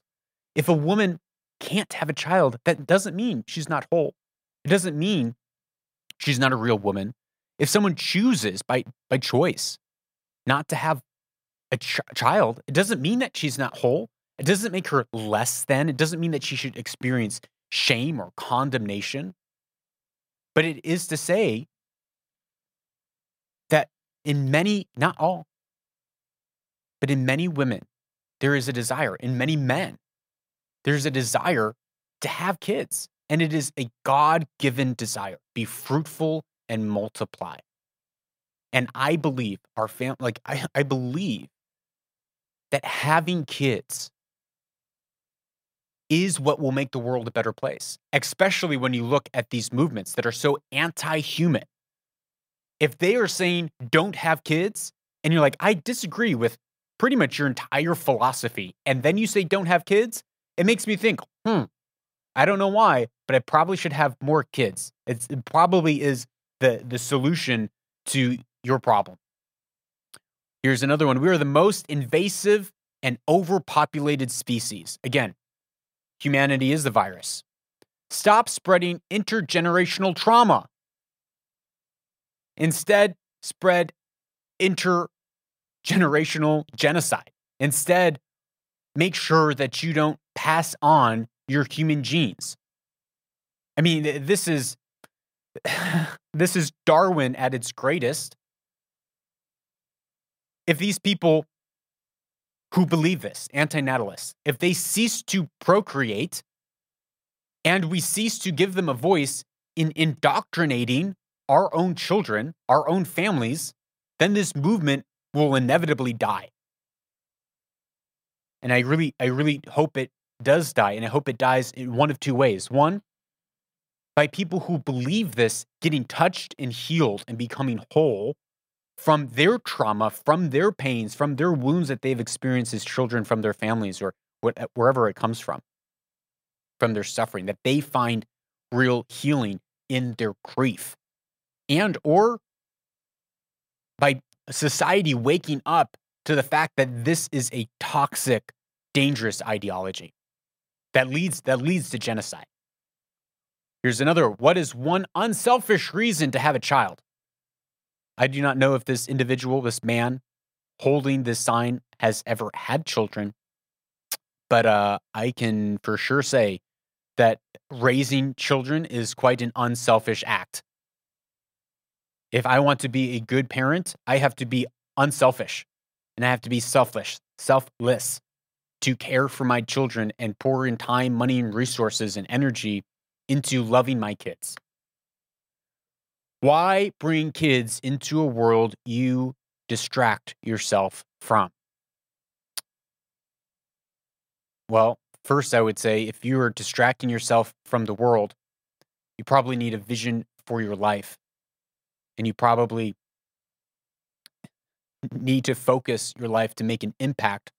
If a woman can't have a child, that doesn't mean she's not whole. It doesn't mean she's not a real woman. If someone chooses by by choice not to have a ch- child, it doesn't mean that she's not whole. It doesn't make her less than. It doesn't mean that she should experience shame or condemnation. But it is to say that in many, not all, but in many women, there is a desire. In many men, there's a desire to have kids. And it is a God given desire. Be fruitful and multiply. And I believe our family, like, I, I believe that having kids is what will make the world a better place, especially when you look at these movements that are so anti human. If they are saying don't have kids, and you're like, I disagree with pretty much your entire philosophy, and then you say don't have kids, it makes me think, hmm, I don't know why, but I probably should have more kids. It's, it probably is the, the solution to your problem. Here's another one. We are the most invasive and overpopulated species. Again, humanity is the virus. Stop spreading intergenerational trauma. Instead, spread intergenerational genocide. Instead, make sure that you don't pass on your human genes. I mean, this is this is Darwin at its greatest. If these people who believe this, antinatalists, if they cease to procreate and we cease to give them a voice in indoctrinating our own children, our own families, then this movement will inevitably die. And I really, I really hope it does die. And I hope it dies in one of two ways. One, by people who believe this getting touched and healed and becoming whole from their trauma, from their pains, from their wounds that they've experienced as children from their families or what, uh, wherever it comes from, from their suffering, that they find real healing in their grief. And or by society waking up to the fact that this is a toxic, dangerous ideology that leads that leads to genocide. Here's another. What is one unselfish reason to have a child? I do not know if this individual, this man holding this sign, has ever had children, but uh, I can for sure say that raising children is quite an unselfish act. If I want to be a good parent, I have to be unselfish and I have to be selfish, selfless to care for my children and pour in time, money, and resources and energy into loving my kids. Why bring kids into a world you distract yourself from? Well, first, I would say if you are distracting yourself from the world, you probably need a vision for your life. And you probably need to focus your life to make an impact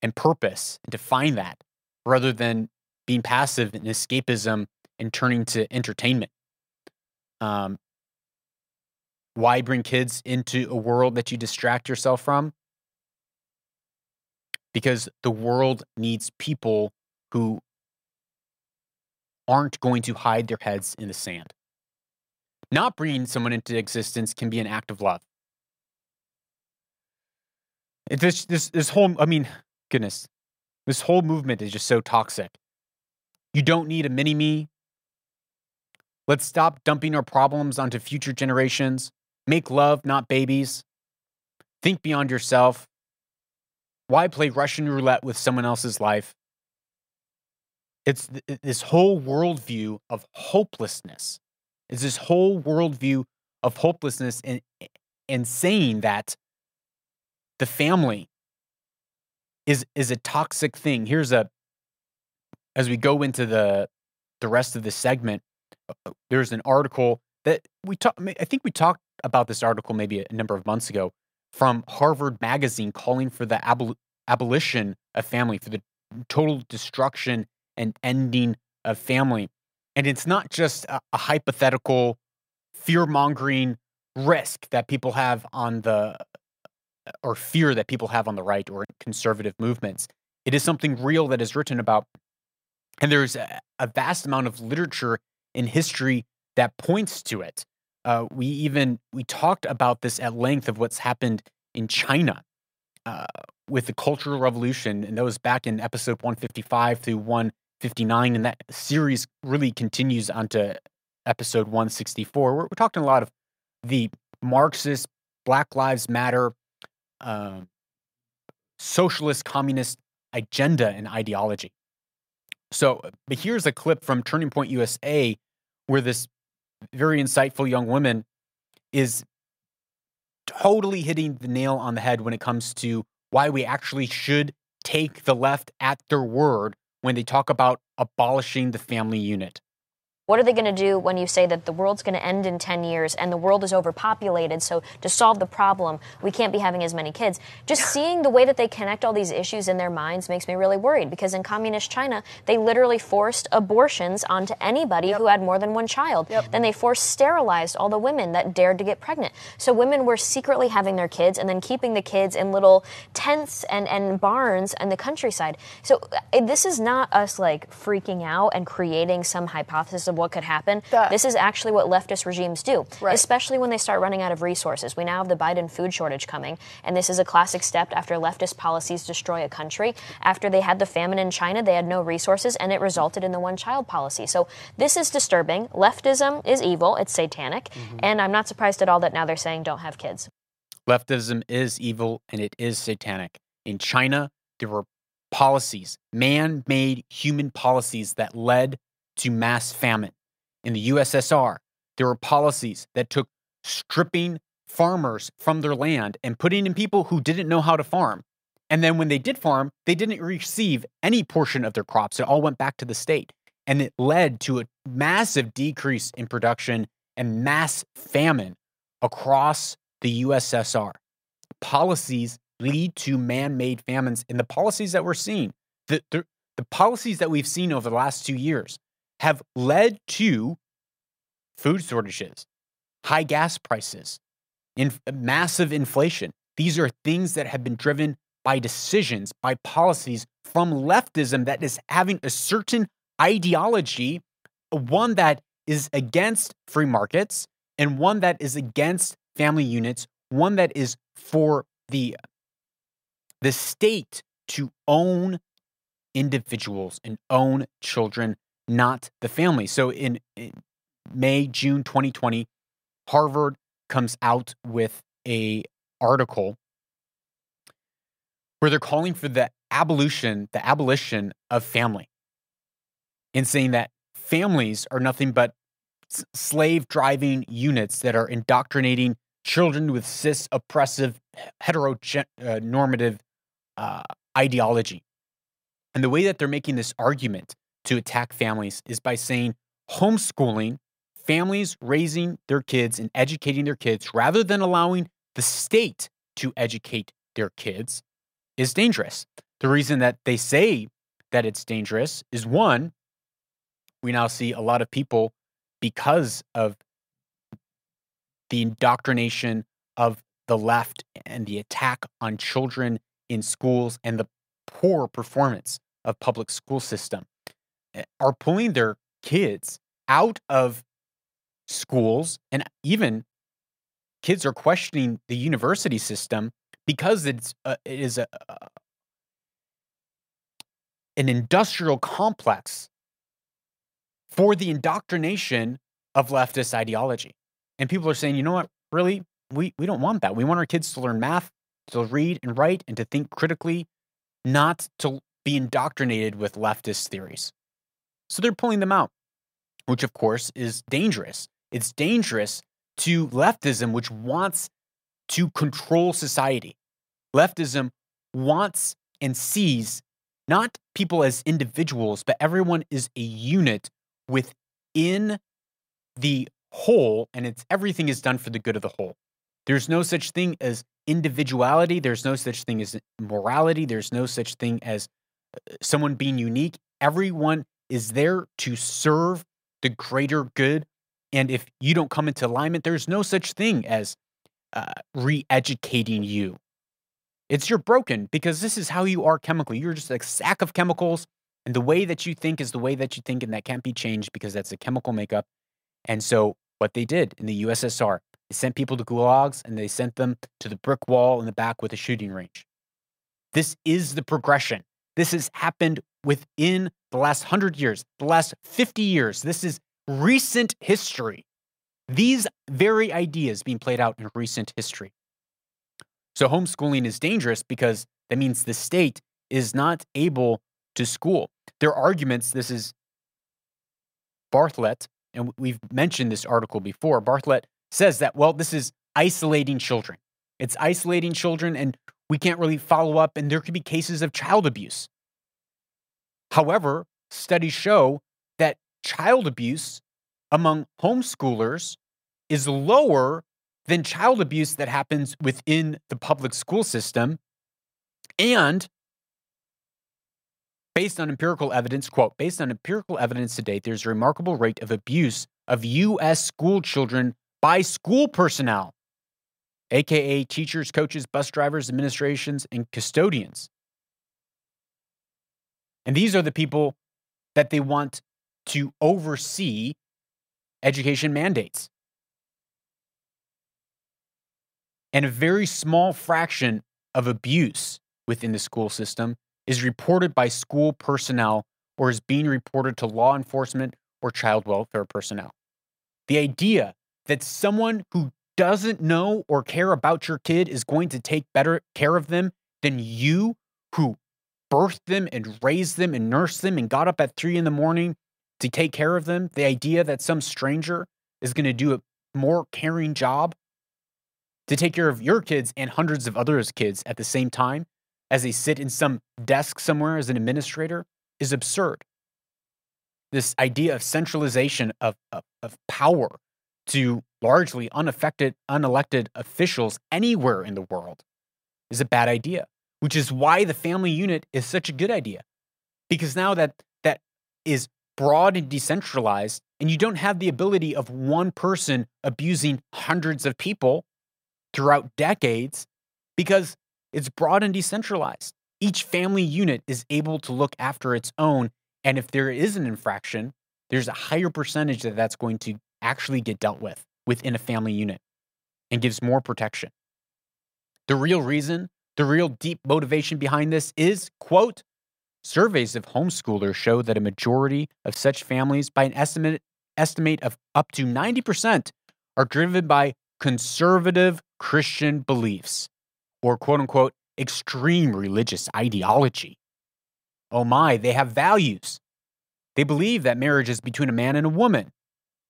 and purpose and to find that rather than being passive in escapism and turning to entertainment. Um, why bring kids into a world that you distract yourself from? Because the world needs people who aren't going to hide their heads in the sand. Not bringing someone into existence can be an act of love. This this this whole I mean, goodness, this whole movement is just so toxic. You don't need a mini me. Let's stop dumping our problems onto future generations. Make love, not babies. Think beyond yourself. Why play Russian roulette with someone else's life? It's th- this whole worldview of hopelessness. It's this whole worldview of hopelessness and, and saying that the family is is a toxic thing. Here's a as we go into the the rest of this segment, Uh, there's an article that we talked, I think we talked about this article maybe a number of months ago from Harvard Magazine, calling for the abol- abolition of family, for the total destruction and ending of family. And it's not just a, a hypothetical fear mongering risk that people have on the uh, or fear that people have on the right or conservative movements. It is something real that is written about. And there's a, a vast amount of literature in history that points to it. Uh, we even we talked about this at length of what's happened in China uh, with the Cultural Revolution, and that was back in episode 155 through 159, and that series really continues onto episode 164. We're, we're talking a lot of the Marxist, Black Lives Matter, um, socialist, communist agenda and ideology. So, uh, but here's a clip from Turning Point USA where this very insightful young woman is totally hitting the nail on the head when it comes to why we actually should take the left at their word when they talk about abolishing the family unit. What are they going to do when you say that the world's going to end in 10 years and the world is overpopulated? So, to solve the problem, we can't be having as many kids. Just seeing the way that they connect all these issues in their minds makes me really worried because in communist China, they literally forced abortions onto anybody who had more than one child. Then they forced sterilized all the women that dared to get pregnant. So, women were secretly having their kids and then keeping the kids in little tents and, and barns in the countryside. So, uh, this is not us like freaking out and creating some hypothesis of what could happen. That- this is actually what leftist regimes do, Right. especially when they start running out of resources. We now have the Biden food shortage coming, and this is a classic step after leftist policies destroy a country. After they had the famine in China, they had no resources, and it resulted in the one child policy. So this is disturbing. Leftism is evil, it's satanic, mm-hmm. and I'm not surprised at all that now they're saying don't have kids. Leftism is evil and it is satanic. In China, there were policies, man made human policies that led to mass famine. In the USSR, there were policies that took stripping farmers from their land and putting in people who didn't know how to farm. And then when they did farm, they didn't receive any portion of their crops. It all went back to the state. And it led to a massive decrease in production and mass famine across the USSR. Policies lead to man made famines. And the policies that we're seeing, the, the, the policies that we've seen over the last two years have led to food shortages, high gas prices, in, uh, massive inflation. These are things that have been driven by decisions, by policies from leftism that is having a certain ideology, one that is against free markets and one that is against family units, one that is for the the state to own individuals and own children, not the family. So in, in May, June 2020, Harvard comes out with a article where they're calling for the abolition, the abolition of family, and saying that families are nothing but slave driving units that are indoctrinating children with cis oppressive heteronormative uh, ideology. And the way that they're making this argument to attack families is by saying homeschooling, families raising their kids and educating their kids rather than allowing the state to educate their kids is dangerous. The reason that they say that it's dangerous is one, we now see a lot of people because of the indoctrination of the left and the attack on children in schools and the poor performance of public school system are pulling their kids out of schools and even kids are questioning the university system because it's uh, it is a, a an industrial complex for the indoctrination of leftist ideology. And people are saying, you know what, really, we, we don't want that. We want our kids to learn math, to read and write, and to think critically, not to be indoctrinated with leftist theories. So they're pulling them out, which of course is dangerous. It's dangerous to leftism, which wants to control society. Leftism wants and sees not people as individuals, but everyone is a unit within the whole, and it's everything is done for the good of the whole. There's no such thing as individuality. There's no such thing as morality. There's no such thing as uh, someone being unique. Everyone is there to serve the greater good. And if you don't come into alignment, there's no such thing as uh, re educating you. It's you're broken because this is how you are chemically. You're just a sack of chemicals. And the way that you think is the way that you think, and that can't be changed because that's a chemical makeup. And so, what they did in the USSR, they sent people to gulags and they sent them to the brick wall in the back with a shooting range. This is the progression. This has happened within the last 100 years, the last 50 years. This is recent history. These very ideas being played out in recent history. So homeschooling is dangerous because that means the state is not able to school. Their arguments, this is Bartlett, and we've mentioned this article before. Bartlett says that, well, this is isolating children. It's isolating children, and we can't really follow up, and there could be cases of child abuse. However, studies show that child abuse among homeschoolers is lower than child abuse that happens within the public school system. And based on empirical evidence, quote, based on empirical evidence to date, there's a remarkable rate of abuse of U.S. school children by school personnel, aka teachers, coaches, bus drivers, administrations, and custodians. And these are the people that they want to oversee education mandates. And a very small fraction of abuse within the school system is reported by school personnel or is being reported to law enforcement or child welfare personnel. The idea that someone who doesn't know or care about your kid is going to take better care of them than you who birthed them and raised them and nursed them and got up at three in the morning to take care of them, the idea that some stranger is going to do a more caring job to take care of your kids and hundreds of others' kids at the same time as they sit in some desk somewhere as an administrator is absurd. This idea of centralization of, of, of power to largely unaffected, unelected officials anywhere in the world is a bad idea, which is why the family unit is such a good idea. Because now that that is broad and decentralized, and you don't have the ability of one person abusing hundreds of people, throughout decades because it's broad and decentralized. Each family unit is able to look after its own. And if there is an infraction, there's a higher percentage that that's going to actually get dealt with within a family unit and gives more protection. The real reason, the real deep motivation behind this is, quote, surveys of homeschoolers show that a majority of such families, by an estimate, estimate of up to 90%, are driven by conservative Christian beliefs or quote unquote extreme religious ideology. Oh my, they have values. They believe that marriage is between a man and a woman.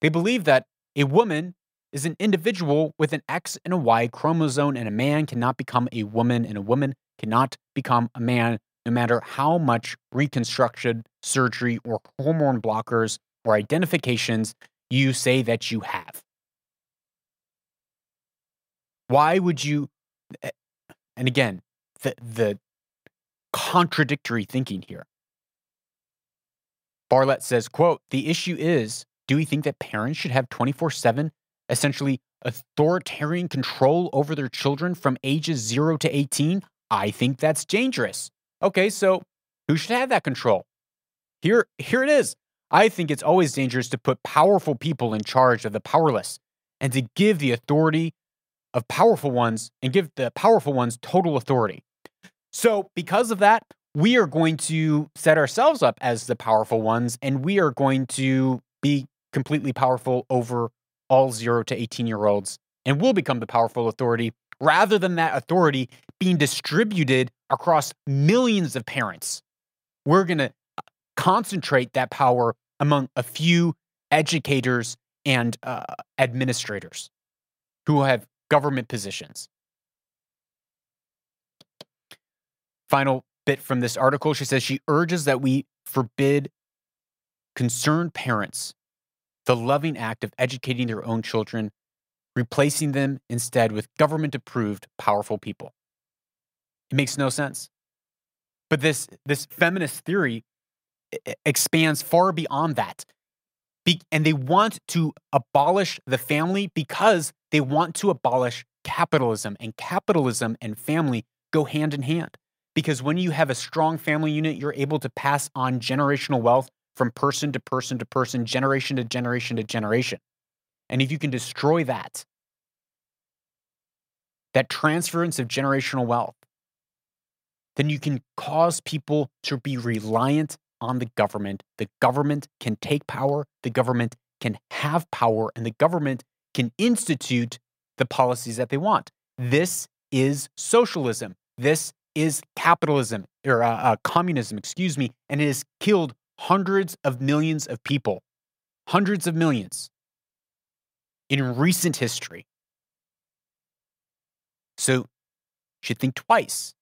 They believe that a woman is an individual with an X and a Y chromosome, and a man cannot become a woman, and a woman cannot become a man, no matter how much reconstruction, surgery, or hormone blockers or identifications you say that you have. Why would you? Eh, and again, the, the contradictory thinking here. Barlett says, quote, the issue is, do we think that parents should have 24-7 essentially authoritarian control over their children from ages 0 to 18? I think that's dangerous. Okay, so who should have that control? Here, here it is. I think it's always dangerous to put powerful people in charge of the powerless and to give the authority of powerful ones and give the powerful ones total authority. So, because of that, we are going to set ourselves up as the powerful ones and we are going to be completely powerful over all 0 to 18 year olds and will become the powerful authority rather than that authority being distributed across millions of parents. We're going to concentrate that power among a few educators and uh, administrators who have government positions. Final bit from this article she says she urges that we forbid concerned parents the loving act of educating their own children, replacing them instead with government approved powerful people. It makes no sense. But this, this feminist theory expands far beyond that. Be- and they want to abolish the family because they want to abolish capitalism. And capitalism and family go hand in hand. Because when you have a strong family unit, you're able to pass on generational wealth from person to person to person, generation to generation to generation. And if you can destroy that, that transference of generational wealth, then you can cause people to be reliant on the government. The government can take power, the government can have power, and the government can institute the policies that they want. This is socialism. This is capitalism or uh, uh, communism, excuse me, and it has killed hundreds of millions of people, hundreds of millions in recent history. So should think twice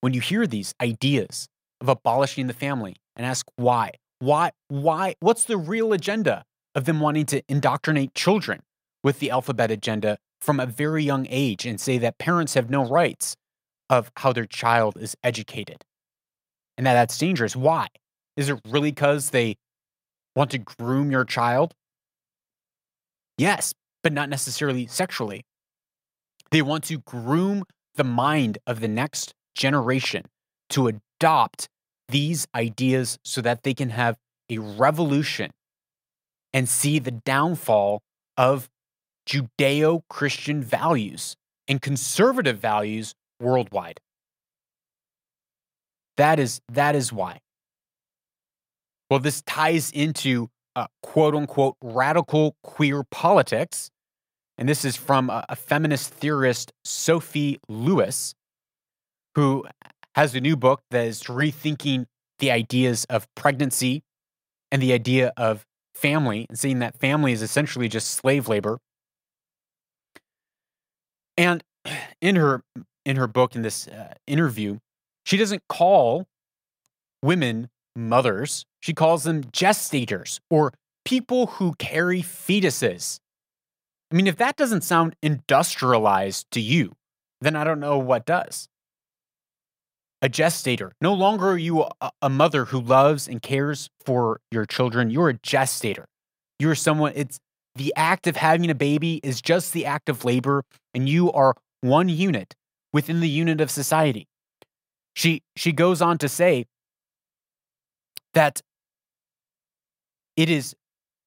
when you hear these ideas of abolishing the family and ask why. Why? Why? What's the real agenda of them wanting to indoctrinate children with the alphabet agenda from a very young age and say that parents have no rights of how their child is educated and that that's dangerous? Why? Is it really because they want to groom your child? Yes, but not necessarily sexually. They want to groom the mind of the next generation to adopt these ideas so that they can have a revolution and see the downfall of Judeo Christian values and conservative values worldwide. That is, that is why. Well, this ties into uh, quote unquote radical queer politics. And this is from a, a feminist theorist, Sophie Lewis, who has a new book that is rethinking the ideas of pregnancy and the idea of family and saying that family is essentially just slave labor. And in her in her book in this uh, interview, she doesn't call women mothers. She calls them gestators or people who carry fetuses. I mean, if that doesn't sound industrialized to you, then I don't know what does. A gestator. No longer are you a, a mother who loves and cares for your children. You're a gestator. You're someone, it's the act of having a baby is just the act of labor, and you are one unit within the unit of society. She, she goes on to say that it is,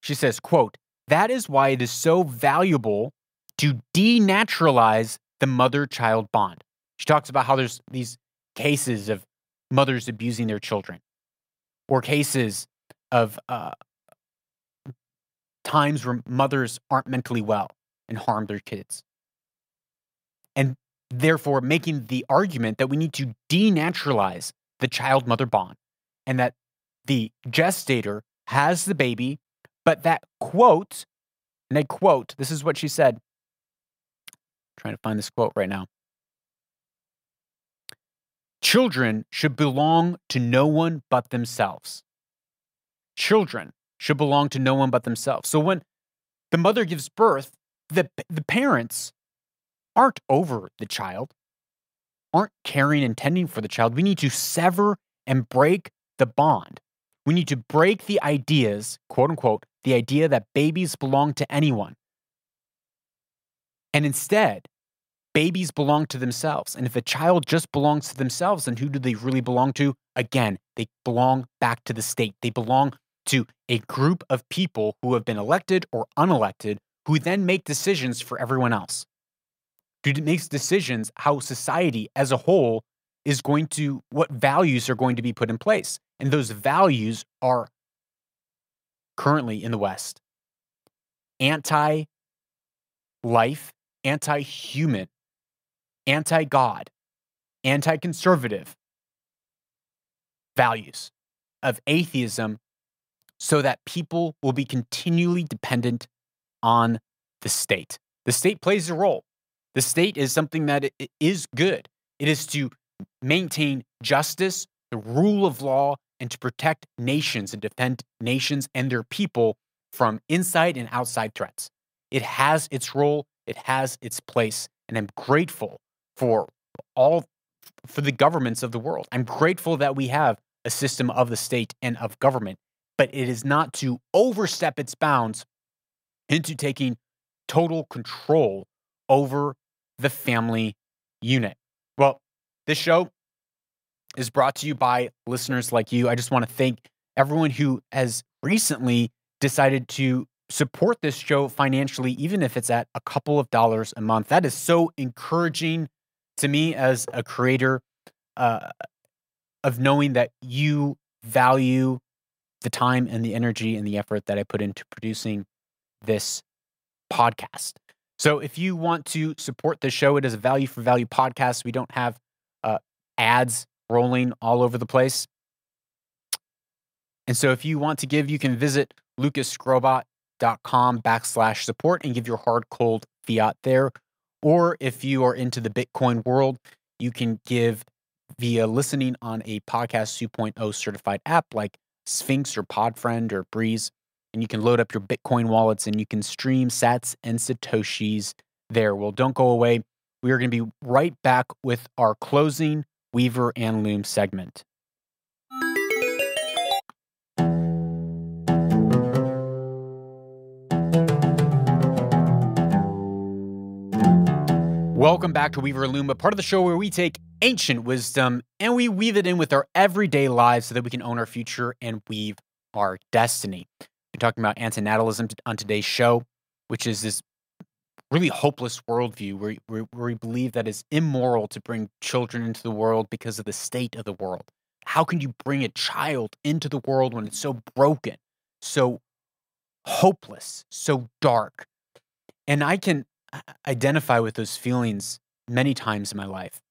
she says, quote, that is why it is so valuable to denaturalize the mother child bond. She talks about how there's these cases of mothers abusing their children or cases of uh, times where mothers aren't mentally well and harm their kids. And therefore, making the argument that we need to denaturalize the child mother bond and that the gestator has the baby, but that quote, and I quote, this is what she said. I'm trying to find this quote right now. Children should belong to no one but themselves. Children should belong to no one but themselves. So when the mother gives birth, the, the parents aren't over the child, aren't caring and tending for the child. We need to sever and break the bond we need to break the ideas, quote unquote, the idea that babies belong to anyone. And instead, babies belong to themselves. And if a child just belongs to themselves, then who do they really belong to? Again, they belong back to the state. They belong to a group of people who have been elected or unelected who then make decisions for everyone else. Who makes decisions how society as a whole is going to, what values are going to be put in place. And those values are currently in the West anti life, anti human, anti God, anti conservative values of atheism so that people will be continually dependent on the state. The state plays a role. The state is something that is good. It is to maintain justice, the rule of law, and to protect nations and defend nations and their people from inside and outside threats. It has its role, it has its place, and I'm grateful for all for the governments of the world. I'm grateful that we have a system of the state and of government, but it is not to overstep its bounds into taking total control over the family unit. This show is brought to you by listeners like you. I just want to thank everyone who has recently decided to support this show financially, even if it's at a couple of dollars a month. That is so encouraging to me as a creator uh, of knowing that you value the time and the energy and the effort that I put into producing this podcast. So if you want to support the show, it is a value for value podcast. We don't have ads rolling all over the place. And so if you want to give, you can visit lucasskrobot.com backslash support and give your hard cold fiat there. Or if you are into the Bitcoin world, you can give via listening on a podcast 2.0 certified app like Sphinx or Podfriend or Breez. And you can load up your Bitcoin wallets and you can stream sats and Satoshis there. Well, don't go away. We are going to be right back with our closing Weaver and Loom segment. Welcome back to Weaver and Loom, a part of the show where we take ancient wisdom and we weave it in with our everyday lives so that we can own our future and weave our destiny. We're talking about antinatalism on today's show, which is this really hopeless worldview where, where, where we believe that it's immoral to bring children into the world because of the state of the world. How can you bring a child into the world when it's so broken, so hopeless, so dark? And I can identify with those feelings many times in my life.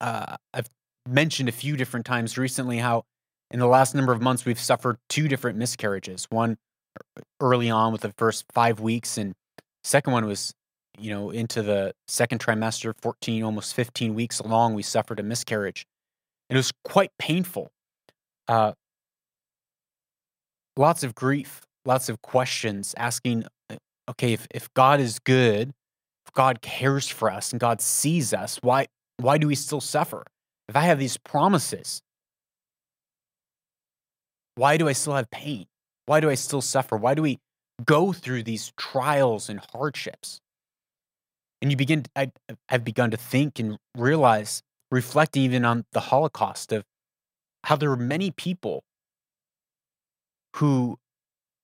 Uh, I've mentioned a few different times recently how in the last number of months we've suffered two different miscarriages. One early on with the first five weeks, and second one was you know into the second trimester, 14, almost 15 weeks long, We suffered a miscarriage, and it was quite painful. Uh, lots of grief, lots of questions, asking okay, if, if God is good, if God cares for us and God sees us, why, why do we still suffer? If I have these promises, why do I still have pain? Why do I still suffer? Why do we go through these trials and hardships? And you begin, I, I've begun to think and realize, reflecting even on the Holocaust, of how there were many people who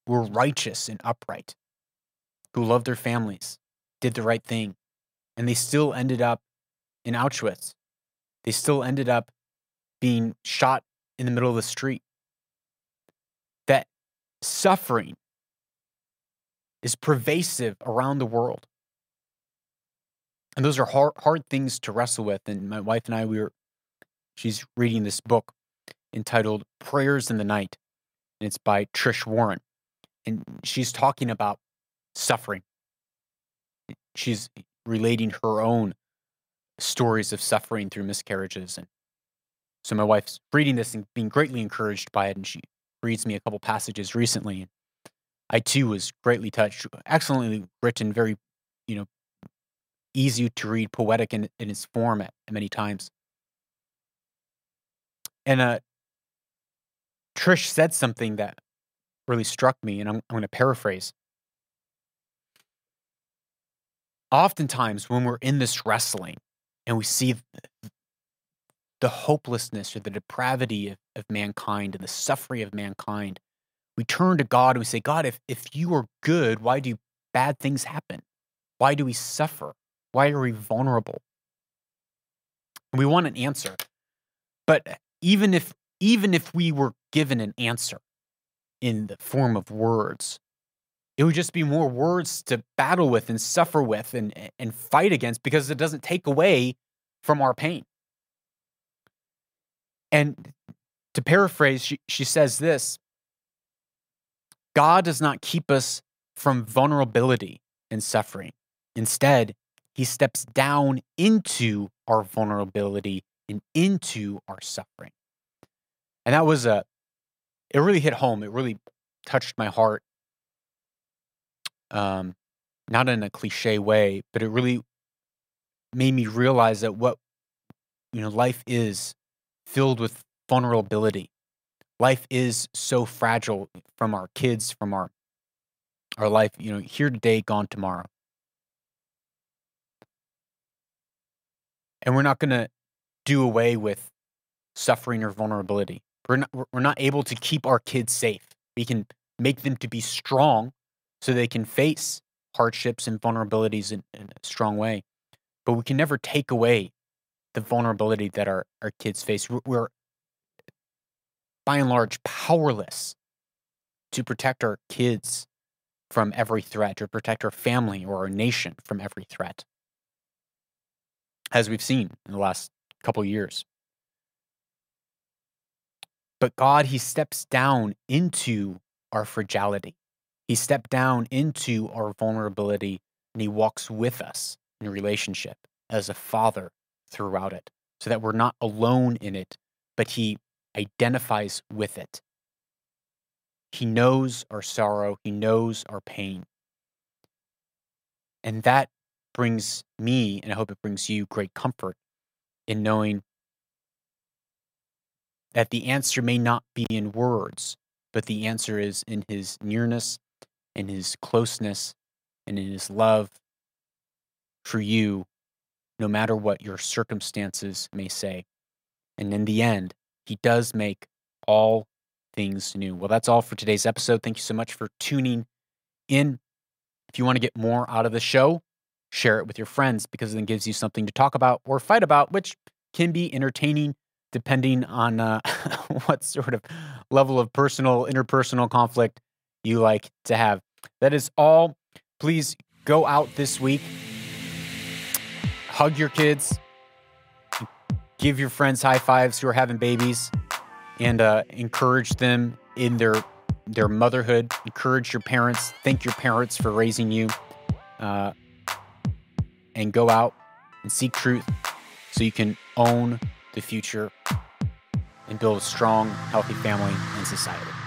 were righteous and upright, who loved their families, did the right thing, and they still ended up in Auschwitz. They still ended up being shot in the middle of the street. That suffering is pervasive around the world. And those are hard, hard things to wrestle with. And my wife and I, we were, she's reading this book entitled Prayers in the Night, and it's by Trish Warren. And she's talking about suffering. She's relating her own stories of suffering through miscarriages. And so my wife's reading this and being greatly encouraged by it. And she reads me a couple passages recently. I too was greatly touched. Excellently written, very, you know, easy to read, poetic in, in its form at, many times. And uh, Trish said something that really struck me, and I'm, I'm going to paraphrase. oftentimes when we're in this wrestling and we see the hopelessness or the depravity of, of mankind and the suffering of mankind, we turn to God and we say, God, if, if you are good, why do bad things happen? Why do we suffer? Why are we vulnerable? And we want an answer. But uh, even if even if we were given an answer in the form of words, it would just be more words to battle with and suffer with and, and fight against because it doesn't take away from our pain. And to paraphrase, she, she says this God does not keep us from vulnerability and suffering. Instead, he steps down into our vulnerability and into our suffering. And that was a, it really hit home. It really touched my heart. Um, not in a cliche way, but it really made me realize that what, you know, life is filled with vulnerability. Life is so fragile from our kids, from our our life, you know, here today, gone tomorrow. And we're not going to do away with suffering or vulnerability. We're not we're not able to keep our kids safe. We can make them to be strong so they can face hardships and vulnerabilities in, in a strong way. But we can never take away the vulnerability that our, our kids face. We're, we're by and large powerless to protect our kids from every threat, to protect our family or our nation from every threat, as we've seen in the last couple years. But God, He steps down into our fragility. He stepped down into our vulnerability and He walks with us in relationship as a father throughout it so that we're not alone in it, but He identifies with it. He knows our sorrow, He knows our pain. And that brings me, and I hope it brings you, great comfort in knowing that the answer may not be in words, but the answer is in His nearness, in His closeness, and in His love for you, no matter what your circumstances may say. And in the end, He does make all things new. Well, that's all for today's episode. Thank you so much for tuning in. If you want to get more out of the show, share it with your friends because then gives you something to talk about or fight about, which can be entertaining depending on uh, what sort of level of personal, interpersonal conflict you like to have. That is all. Please go out this week, hug your kids, give your friends high fives who are having babies and uh, encourage them in their their motherhood. Encourage your parents. Thank your parents for raising you, uh, and go out and seek truth so you can own the future and build a strong, healthy family and society.